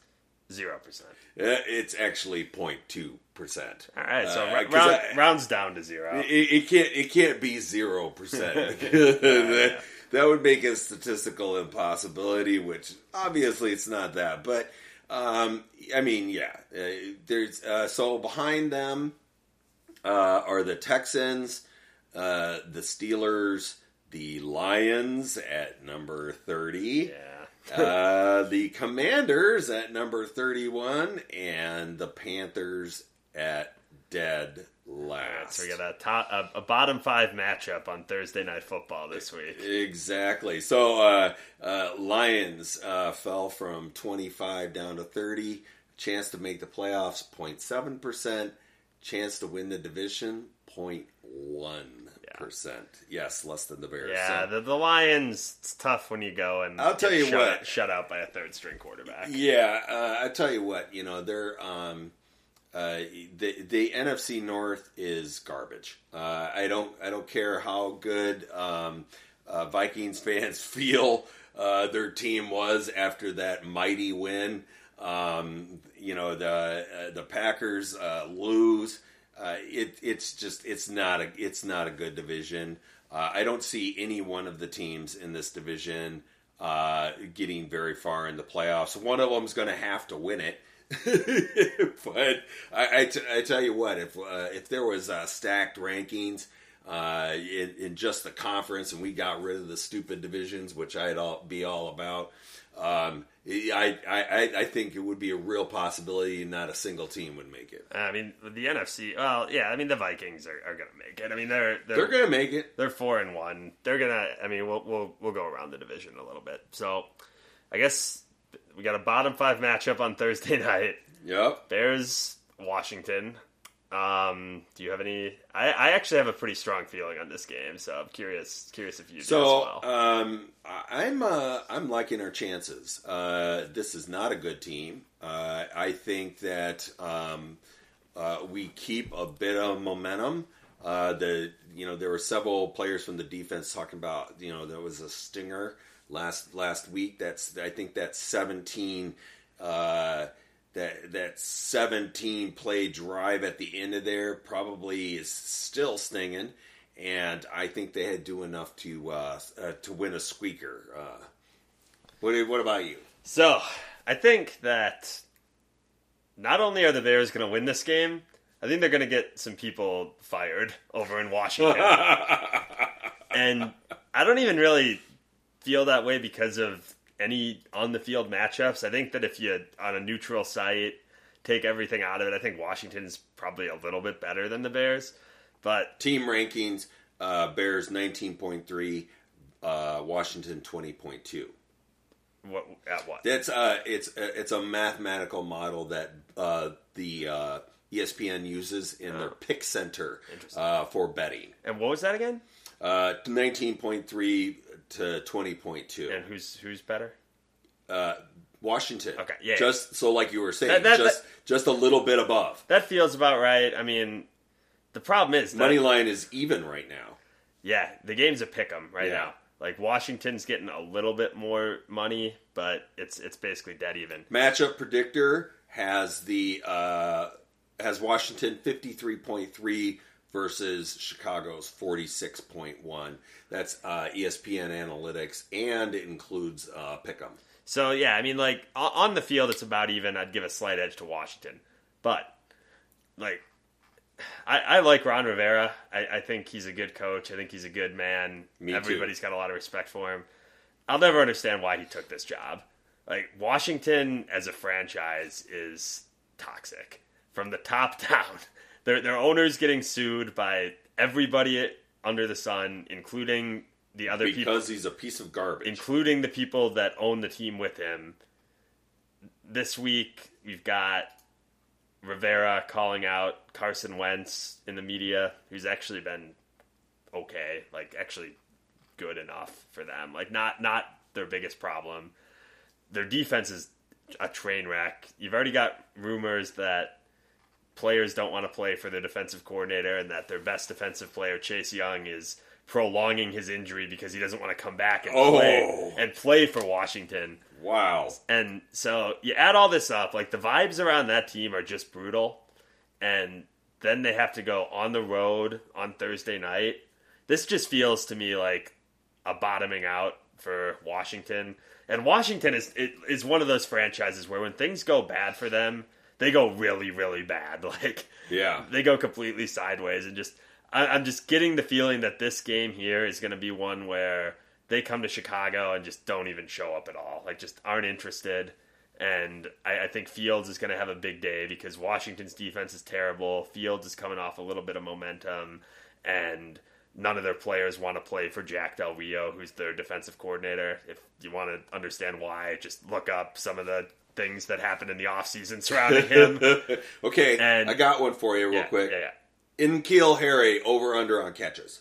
0%. Uh, It's actually 0.2 percent. All right, so Uh, round, I- rounds down to zero. It, it can't it can't be zero percent. [laughs] that, that would make a statistical impossibility, which obviously it's not that. But um, I mean, yeah, uh, there's uh, so behind them uh, are the Texans, uh, the Steelers, the Lions at number thirty. yeah. uh, the Commanders at number 31 and the Panthers at dead last. So we got a top, a, a bottom five matchup on Thursday Night Football this week. Exactly. So uh, uh, Lions uh, fell from 25 down to 30. Chance to make the playoffs 0.7%. Chance to win the division 0.1%. Yes, less than the Bears. Yeah, So- the, the Lions. It's tough when you go and I'll tell get you shut, what. shut out by a third string quarterback. Yeah, uh, I tell you what, you know, they're um, uh, the the NFC North is garbage. Uh, I don't I don't care how good um, uh, Vikings [laughs] fans [laughs] feel uh, their team was after that mighty win. Um, you know, the uh, the Packers uh, lose. It it's just it's not a it's not a good division. I don't see any one of the teams in this division getting very far in the playoffs. One of them's going to have to win it. [laughs] but I, I, t- I tell you what, if uh, if there was uh, stacked rankings uh, in, in just the conference, and we got rid of the stupid divisions, which I'd all, be all about, um, I, I I think it would be a real possibility. Not a single team would make it. I mean, the NFC. Well, yeah. I mean, the Vikings are, are going to make it. I mean, they're they're They're going to make it. they're four and one. They're gonna. I mean, we'll we'll we'll go around the division a little bit. So, I guess we got a bottom five matchup on Thursday [laughs] night. Yep. Bears Washington. Um, do you have any? I, I actually have a pretty strong feeling on this game, so I'm curious curious if you do So as well. um, I'm uh, I'm liking our chances. Uh, this is not a good team. Uh, I think that um, uh, we keep a bit of momentum. Uh, the you know there were several players from the defense talking about you know there was a stinger last last week. That's I think that's 17. Uh, that that 17 play drive at the end of there probably is still stinging, and I think they had do enough to uh, uh, to win a squeaker. Uh, what what about you? So I think that not only are the Bears going to win this game, I think they're going to get some people fired over in Washington. [laughs] and I don't even really feel that way because of any on the field matchups. I think that if you on a neutral site take everything out of it, I think Washington's probably a little bit better than the Bears. But Team rankings: uh, Bears 19.3, uh, Washington 20.2. what at what? That's uh, it's it's a mathematical model that uh, the uh, ESPN uses in their pick center uh, for betting. And what was that again? Uh, 19.3 to 20.2. And who's who's better? Uh, Washington. Okay, yeah, Just so, like you were saying, That- that- just just a little bit above. That feels about right. I mean, the problem is that, Money line is even right now. Yeah, the game's a pick 'em right Yeah. now. Like Washington's getting a little bit more money, but it's it's basically dead even. Matchup predictor has the uh, has Washington 53.3 versus Chicago's 46.1. That's uh, ESPN Analytics, and it includes uh, Pick'em. So yeah, I mean, like on the field, it's about even. I'd give a slight edge to Washington, but like I, I like Ron Rivera. I, I, think he's a good coach. I think he's a good man. Me Everybody's too. got a lot of respect for him. I'll never understand why he took this job. Like Washington as a franchise is toxic from the top [laughs] down. Their their owners getting sued by everybody under the sun, including the other because people, because he's a piece of garbage, including the people that own the team with him. This week we've got Rivera calling out Carson Wentz in the media, who's actually been okay, like actually good enough for them. Like not not their biggest problem. Their defense is a train wreck. You've already got rumors that players don't want to play for their defensive coordinator and that their best defensive player Chase Young is prolonging his injury because he doesn't want to come back and Oh. play and play for Washington. wow. And so you add all this up, like the vibes around that team are just brutal. And then they have to go on the road on Thursday night. This just feels to me like a bottoming out for Washington. And Washington is it is one of those franchises where when things go bad for them, they go really, really bad. [laughs] Like Yeah. they go completely sideways and just I, I'm just getting the feeling that this game here is going to be one where they come to Chicago and just don't even show up at all, like just aren't interested. And I, I think Fields is going to have a big day because Washington's defense is terrible. Fields is coming off a little bit of momentum, and none of their players want to play for Jack Del Rio, who's their defensive coordinator. If you want to understand why, just look up some of the things that happened in the offseason surrounding him. [laughs] okay, And- I got one for you real yeah, quick. yeah, yeah. N'Keal Harry, over under on catches.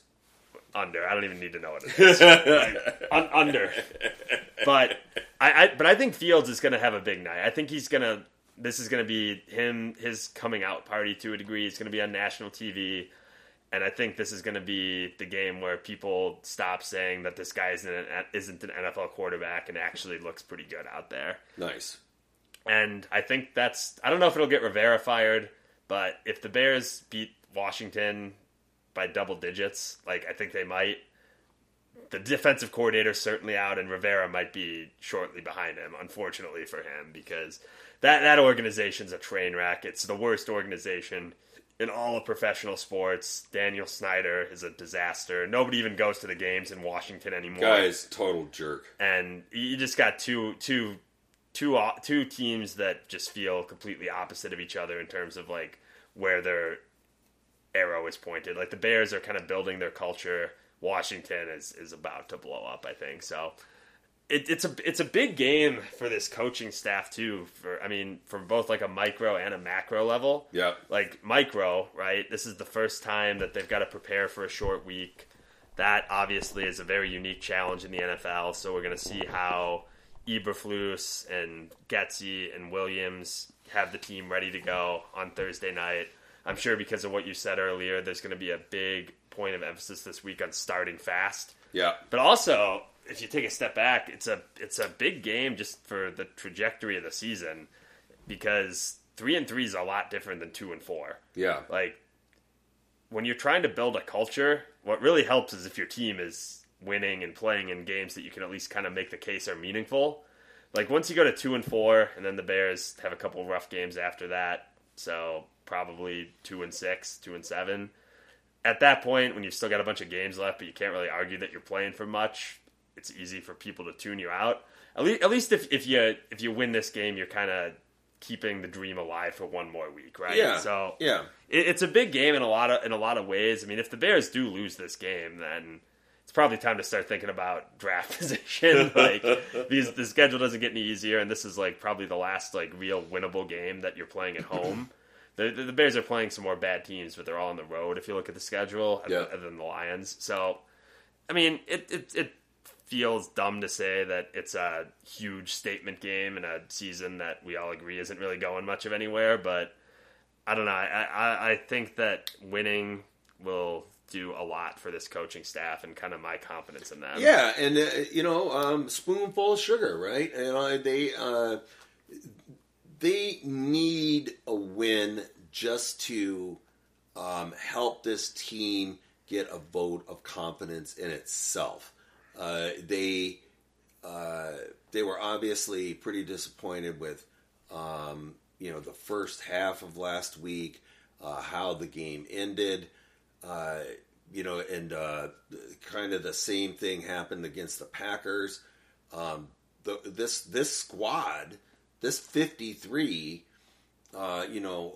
under. I don't even need to know what it is. Like, [laughs] un- under. But I, I but I think Fields is going to have a big night. I think he's going to. This is going to be him his coming out party to a degree. It's going to be on national TV, and I think this is going to be the game where people stop saying that this guy isn't an, isn't an NFL quarterback and actually looks pretty good out there. Nice. And I think that's I don't know if it'll get Rivera fired, but if the Bears beat Washington by double digits, like I think they might, the defensive coordinator certainly out, and Rivera might be shortly behind him. Unfortunately for him, because that that organization's a train wreck. It's the worst organization in all of professional sports. Daniel Snyder is a disaster. Nobody even goes to the games in Washington anymore Guys, total jerk. and you just got two two two two teams that just feel completely opposite of each other in terms of like where their arrow is pointed. Like the Bears are kind of building their culture. Washington is is about to blow up, I think. So it, it's a it's a big game for this coaching staff too. For I mean, from both like a micro and a macro level Yeah. like micro, right? This is the first time that they've got to prepare for a short week. That obviously is a very unique challenge in the NFL. So we're going to see how Eberflus and Getsy and Williams have the team ready to go on Thursday night. I'm sure because of what you said earlier, there's going to be a big point of emphasis this week on starting fast. Yeah. But also, if you take a step back, it's a it's a big game just for the trajectory of the season because three and three is a lot different than two and four. Yeah. Like when you're trying to build a culture, what really helps is if your team is winning and playing in games that you can at least kind of make the case are meaningful. Like once you go to two and four, and then the Bears have a couple rough games after that, so probably two and six, two and seven. At that point, when you've still got a bunch of games left, but you can't really argue that you're playing for much, it's easy for people to tune you out. At least, at least if, if you if you win this game, you're kind of keeping the dream alive for one more week, right? Yeah. So Yeah. it, it's a big game in a lot of in a lot of ways. I mean, if the Bears do lose this game, then it's probably time to start thinking about draft [laughs] position. like these, the schedule doesn't get any easier, and this is like probably the last like real winnable game that you're playing at home. [clears throat] the, the, the Bears are playing some more bad teams, but they're all on the road. If you look at the schedule, other, Yeah. other than the Lions, so I mean, it, it it feels dumb to say that it's a huge statement game in a season that we all agree isn't really going much of anywhere, but. I don't know. I, I, I think that winning will do a lot for this coaching staff and kind of my confidence in them. Yeah, and uh, you know, um, spoonful of sugar, right? You know, they uh, they need a win just to um, help this team get a vote of confidence in itself. Uh, they uh, they were obviously pretty disappointed with um, you know the first half of last week, uh, how the game ended. Uh, you know, and uh, kind of the same thing happened against the Packers. Um, the, this this squad, this fifty three, uh, you know,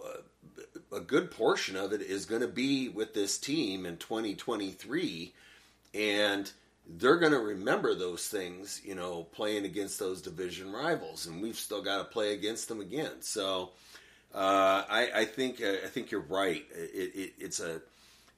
a good portion of it is going to be with this team in twenty twenty three, and they're going to remember those things, you know, playing against those division rivals, and we've still got to play against them again. So, uh, I, I, think I think you're right. It, it, it's a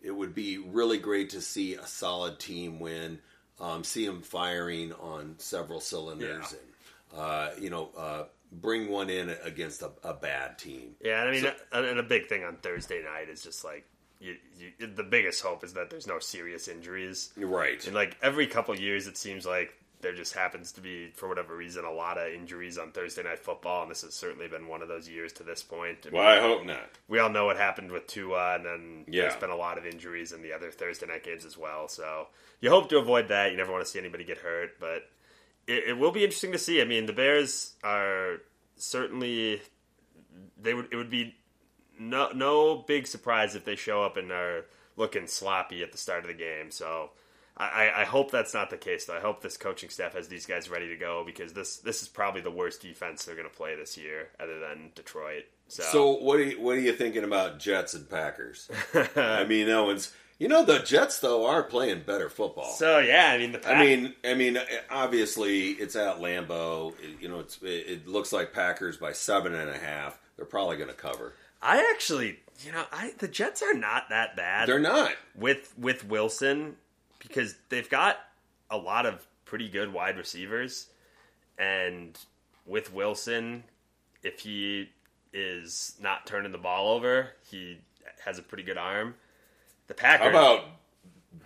it would be really great to see a solid team win, um, see them firing on several cylinders, Yeah. and uh, you know, uh, bring one in against a, a bad team. Yeah, and I mean, So- and and a big thing on Thursday night is just like you, you, the biggest hope is that there's no serious injuries. Right. And like every couple years, it seems like there just happens to be, for whatever reason, a lot of injuries on Thursday night football, and this has certainly been one of those years to this point. I mean, Well, I hope not. we all know what happened with Tua, and then Yeah. there's been a lot of injuries in the other Thursday night games as well. So you hope to avoid that. You never want to see anybody get hurt, but it, it will be interesting to see. I mean, the Bears are certainly they would it would be no no big surprise if they show up and are looking sloppy at the start of the game. So. I, I hope that's not the case. Though I hope this coaching staff has these guys ready to go because this this is probably the worst defense they're going to play this year, other than Detroit. So, So what are you, what are you thinking about Jets and Packers? [laughs] I mean, one's. You know, the Jets though are playing better football. So yeah, I mean the I mean, I mean, obviously it's at Lambeau. It- you know, it's it, it looks like Packers by seven and a half. They're probably going to cover. I actually, you know, I the Jets are not that bad They're not. with with Wilson because they've got a lot of pretty good wide receivers, and with Wilson, if he is not turning the ball over, he has a pretty good arm. The Packers, How about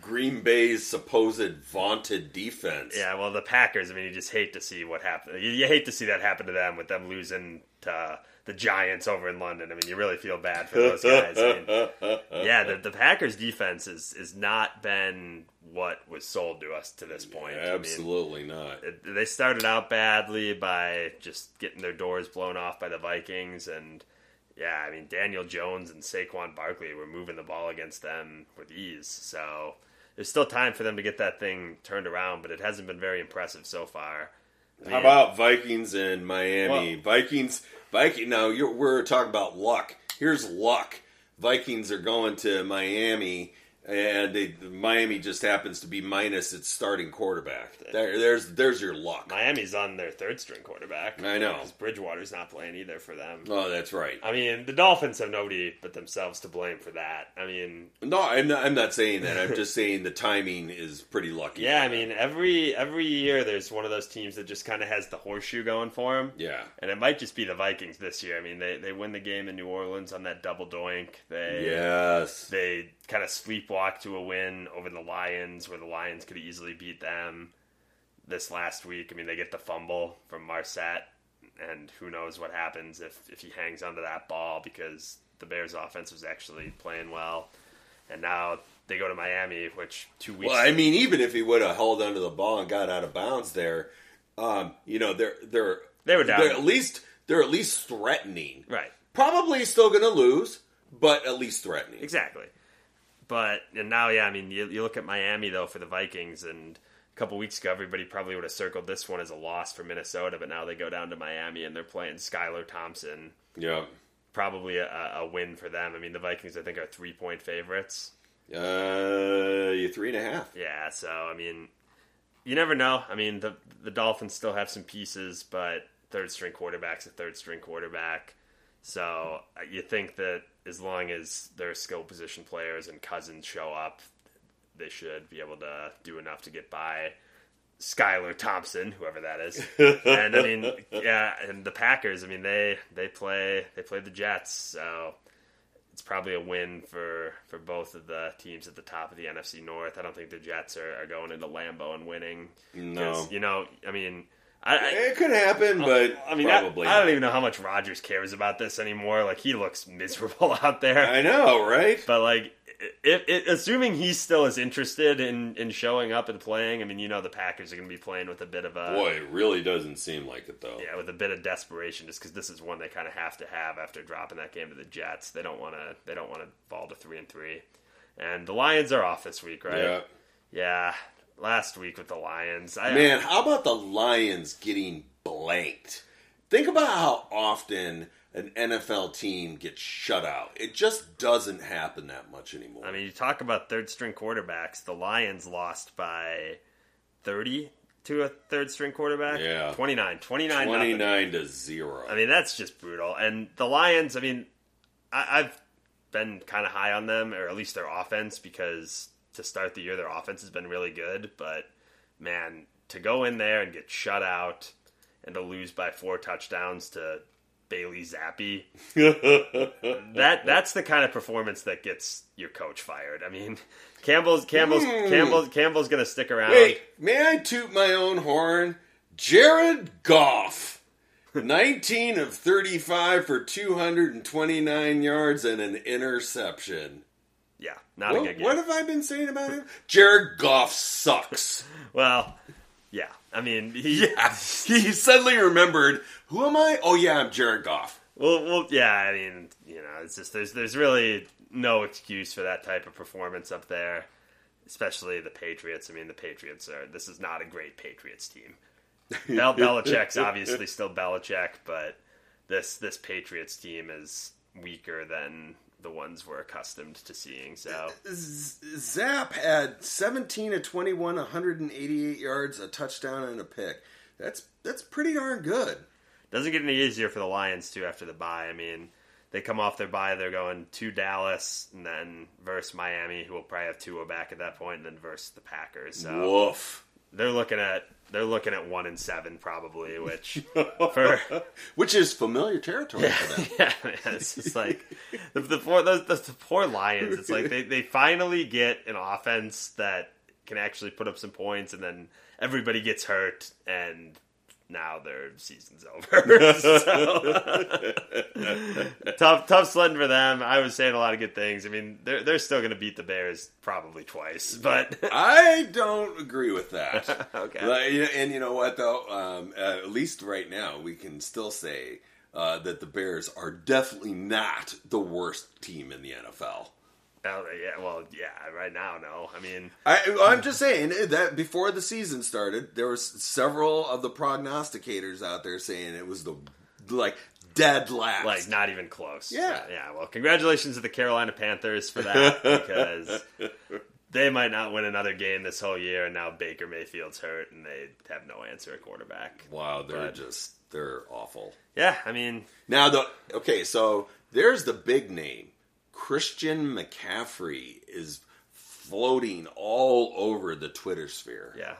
Green Bay's supposed vaunted defense? yeah, well, the Packers. I mean, you just hate to see what happened. You, you hate to see that happen to them with them losing to the Giants over in London. I mean, you really feel bad for those guys. I mean, [laughs] yeah, the, the Packers defense is is not been what was sold to us to this point. I mean, Absolutely not. it- they started out badly by just getting their doors blown off by the Vikings, and yeah, I mean Daniel Jones and Saquon Barkley were moving the ball against them with ease. So there's still time for them to get that thing turned around, but it hasn't been very impressive so far. I How about Vikings and Miami? Well- Vikings, Viking. Now we're talking about luck. Here's luck. Vikings are going to Miami, and they, Miami just happens to be minus its starting quarterback. There, there's there's your luck. Miami's on their third string quarterback? I know. Bridgewater's not playing either for them. Oh, that's right. I mean, the Dolphins have nobody but themselves to blame for that. I mean, No, I'm not, I'm not saying that. I'm just saying the timing is pretty lucky. yeah, I them. mean, every every year there's one of those teams that just kind of has the horseshoe going for them. yeah, And it might just be the Vikings this year. I mean, they, they win the game in New Orleans on that double doink. They yes, they kind of sleepwalk to a win over the Lions, where the Lions could easily beat them this last week. I mean, they get the fumble from Marsette, and who knows what happens if, if he hangs onto that ball because the Bears' offense was actually playing well. And now they go to Miami, which two weeks. Well, I mean, even if he would have held onto the ball and got out of bounds there, um, you know, they're they're They were down. They're at least they're at least threatening. right. Probably still going to lose, but at least threatening. Exactly. But and now, yeah, I mean, you, you look at Miami though for the Vikings, and a couple weeks ago, everybody probably would have circled this one as a loss for Minnesota, but now they go down to Miami and they're playing Skylar Thompson. Yeah. Probably a, a win for them. I mean, the Vikings, I think, are three point favorites. Uh, you three and a half. Yeah, so I mean, you never know. I mean, the the Dolphins still have some pieces, but third string quarterback's a third string quarterback. So uh, you think that as long as their skill position players and Cousins show up, they should be able to do enough to get by Skylar Thompson, whoever that is. [laughs] and I mean, yeah, and the Packers. I mean, they they play they play the Jets, so it's probably a win for for both of the teams at the top of the NFC North. I don't think the Jets are, are going into Lambeau and winning. No. you know, I mean, I, I, It could happen, but I mean, I, probably. I don't even know how much Rodgers cares about this anymore. Like he looks miserable [laughs] out there. I know, right? But like, if, if, assuming he's still as interested in, in showing up and playing, I mean, you know, the Packers are going to be playing with a bit of a Boy, it really doesn't seem like it though. yeah, with a bit of desperation, just because this is one they kind of have to have after dropping that game to the Jets. They don't want to they don't want to fall to three and three, and the Lions are off this week, right? Yeah. Yeah, last week with the Lions, I, Man, how about the Lions getting blanked? Think about how often an NFL team gets shut out. It just doesn't happen that much anymore. I mean, you talk about third string quarterbacks. The Lions lost by 30 to a third string quarterback. Yeah. 29. 29. 29 to 0. I mean, that's just brutal. And the Lions, I mean, I, I've been kind of high on them, or at least their offense, because to start the year, their offense has been really good. But, man, to go in there and get shut out and to lose by four touchdowns to Bailey Zappe, [laughs] that that's the kind of performance that gets your coach fired. I mean, Campbell's Campbell's hmm. Campbell's Campbell's going to stick around. Wait, may I toot my own horn? Jared Goff. 19 of 35 for 229 yards and an interception. Yeah, not a What, good game. what have I been saying about him? [laughs] Jared Goff sucks. Well, yeah. I mean, he, Yeah, [laughs] he suddenly remembered, who am I? Oh yeah, I'm Jared Goff. Well, well, yeah. I mean, you know, it's just there's there's really no excuse for that type of performance up there, especially the Patriots. I mean, the Patriots are this is not a great Patriots team. [laughs] Bel- Belichick's obviously still Belichick, but this this Patriots team is weaker than the ones we're accustomed to seeing. So Zap had 17 to 21, 188 yards, a touchdown, and a pick. That's that's pretty darn good. doesn't get any easier for the Lions too after the bye. I mean, they come off their bye, they're going to Dallas and then versus Miami, who will probably have Tua back at that point, and then versus the Packers. So Woof. they're looking at they're looking at one and seven probably, which [laughs] for Which is familiar territory for them. [laughs] yeah, man, it's just like the, the poor the, the poor Lions. It's like they they finally get an offense that can actually put up some points, and then everybody gets hurt, and now their season's over. [laughs] So, [laughs] tough tough sledding for them. I was saying a lot of good things. I mean, they're they're still going to beat the Bears probably twice, but [laughs] I don't agree with that. Okay. Like, and you know what, though? Um, at least right now, we can still say uh, that the Bears are definitely not the worst team in the NFL. Oh, yeah, well, yeah, right now, no. I mean, I, I'm just saying that before the season started, there was several of the prognosticators out there saying it was the like dead last. like not even close. Yeah. yeah. Well, congratulations to the Carolina Panthers for that because [laughs] they might not win another game this whole year, and now Baker Mayfield's hurt, and they have no answer at quarterback. wow, they're But- just they're awful. Yeah, I mean, Now the okay, so there's the big name. Christian McCaffrey is floating all over the Twitter sphere. yeah,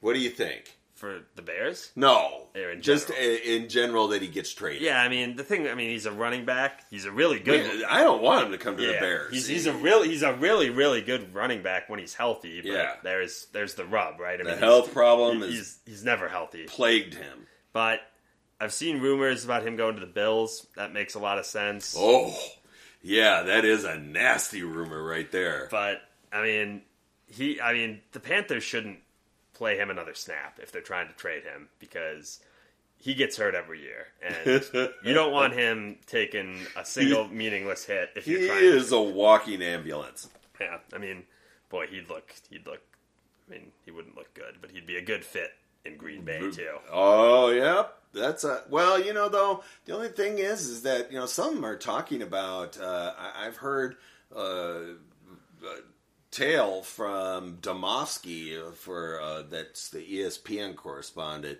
What do you think? for the Bears. No, in just i- in general that he gets traded. Yeah, I mean, the thing. I mean, he's a running back. He's a really good. Man, I don't want him to come to the Bears. he's, he's a really he's a really really good running back when he's healthy. But Yeah. there's there's the rub, right? I the mean, health problem has he's he's never healthy. plagued him. But I've seen rumors about him going to the Bills. That makes a lot of sense. Oh, yeah, that is a nasty rumor right there. But I mean, he. I mean, the Panthers shouldn't play him another snap if they're trying to trade him because he gets hurt every year, and [laughs] you don't want him taking a single meaningless hit if He you're trying. is a walking ambulance. Yeah, I mean, boy, he'd look. He'd look. I mean, he wouldn't look good, but he'd be a good fit in Green Bay too. Oh, yep. That's a well. You know, though the only thing is, is that you know some are talking about. Uh, I, I've heard uh, a tale from Demovsky for uh, that's the ESPN correspondent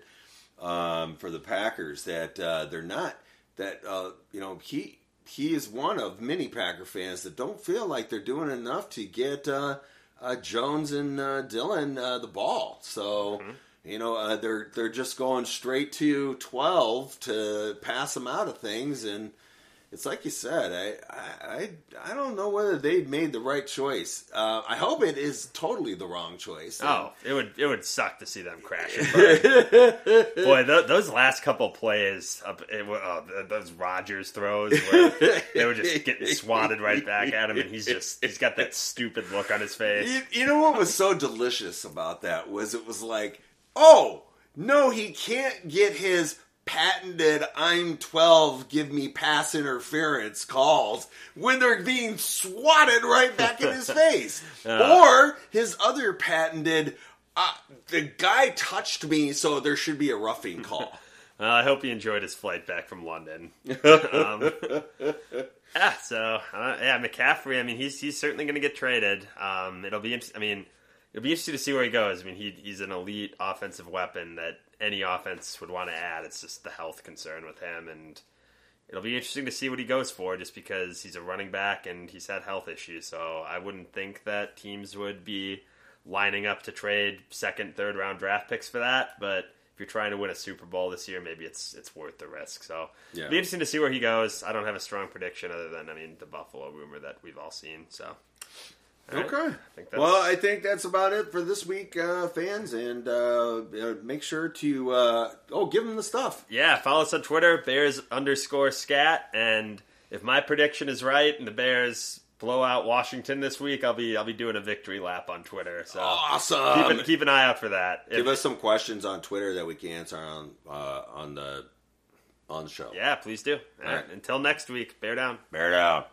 um, for the Packers that uh, they're not that uh, you know he he is one of many Packer fans that don't feel like they're doing enough to get uh, uh, Jones and Dillon the ball. So you know uh, they're they're just going straight to twelve to pass them out of things, and it's like you said. I, I, I, I don't know whether they made the right choice. Uh, I hope it is totally the wrong choice. Oh, it would it would suck to see them crash. It, [laughs] Boy, th- those last couple plays, up, it, oh, those Rodgers throws, where they were just getting swatted right back at him, and he's just he's got that stupid look on his face. You, you know what was so delicious about that was it was like, oh no, he can't get his patented I'm 12 give me pass interference calls when they're being swatted right back in his [laughs] face. Uh, or his other patented uh, the guy touched me so there should be a roughing call. [laughs] Uh, I hope he enjoyed his flight back from London. um, [laughs] yeah, so uh, yeah, McCaffrey. I mean, he's he's certainly going to get traded. Um, it'll be. I mean, it'll be interesting to see where he goes. I mean, he, he's an elite offensive weapon that any offense would want to add. It's just the health concern with him, and it'll be interesting to see what he goes for, just because he's a running back and he's had health issues. So I wouldn't think that teams would be lining up to trade second, third round draft picks for that. But if you're trying to win a Super Bowl this year, maybe it's it's worth the risk. So yeah. it'll be interesting to see where he goes. I don't have a strong prediction other than I mean the Buffalo rumor that we've all seen. So okay. I well, I think that's about it for this week, uh, fans. And uh, make sure to uh, oh, give them the stuff. Yeah, follow us on Twitter, Bears underscore scat. And if my prediction is right and the Bears blow out Washington this week, I'll be I'll be doing a victory lap on Twitter. So awesome! Keep, an, keep an eye out for that. Give if, us some questions on Twitter that we can answer on uh, on the on the show. Yeah, please do. All right. Until next week, bear down. Bear down.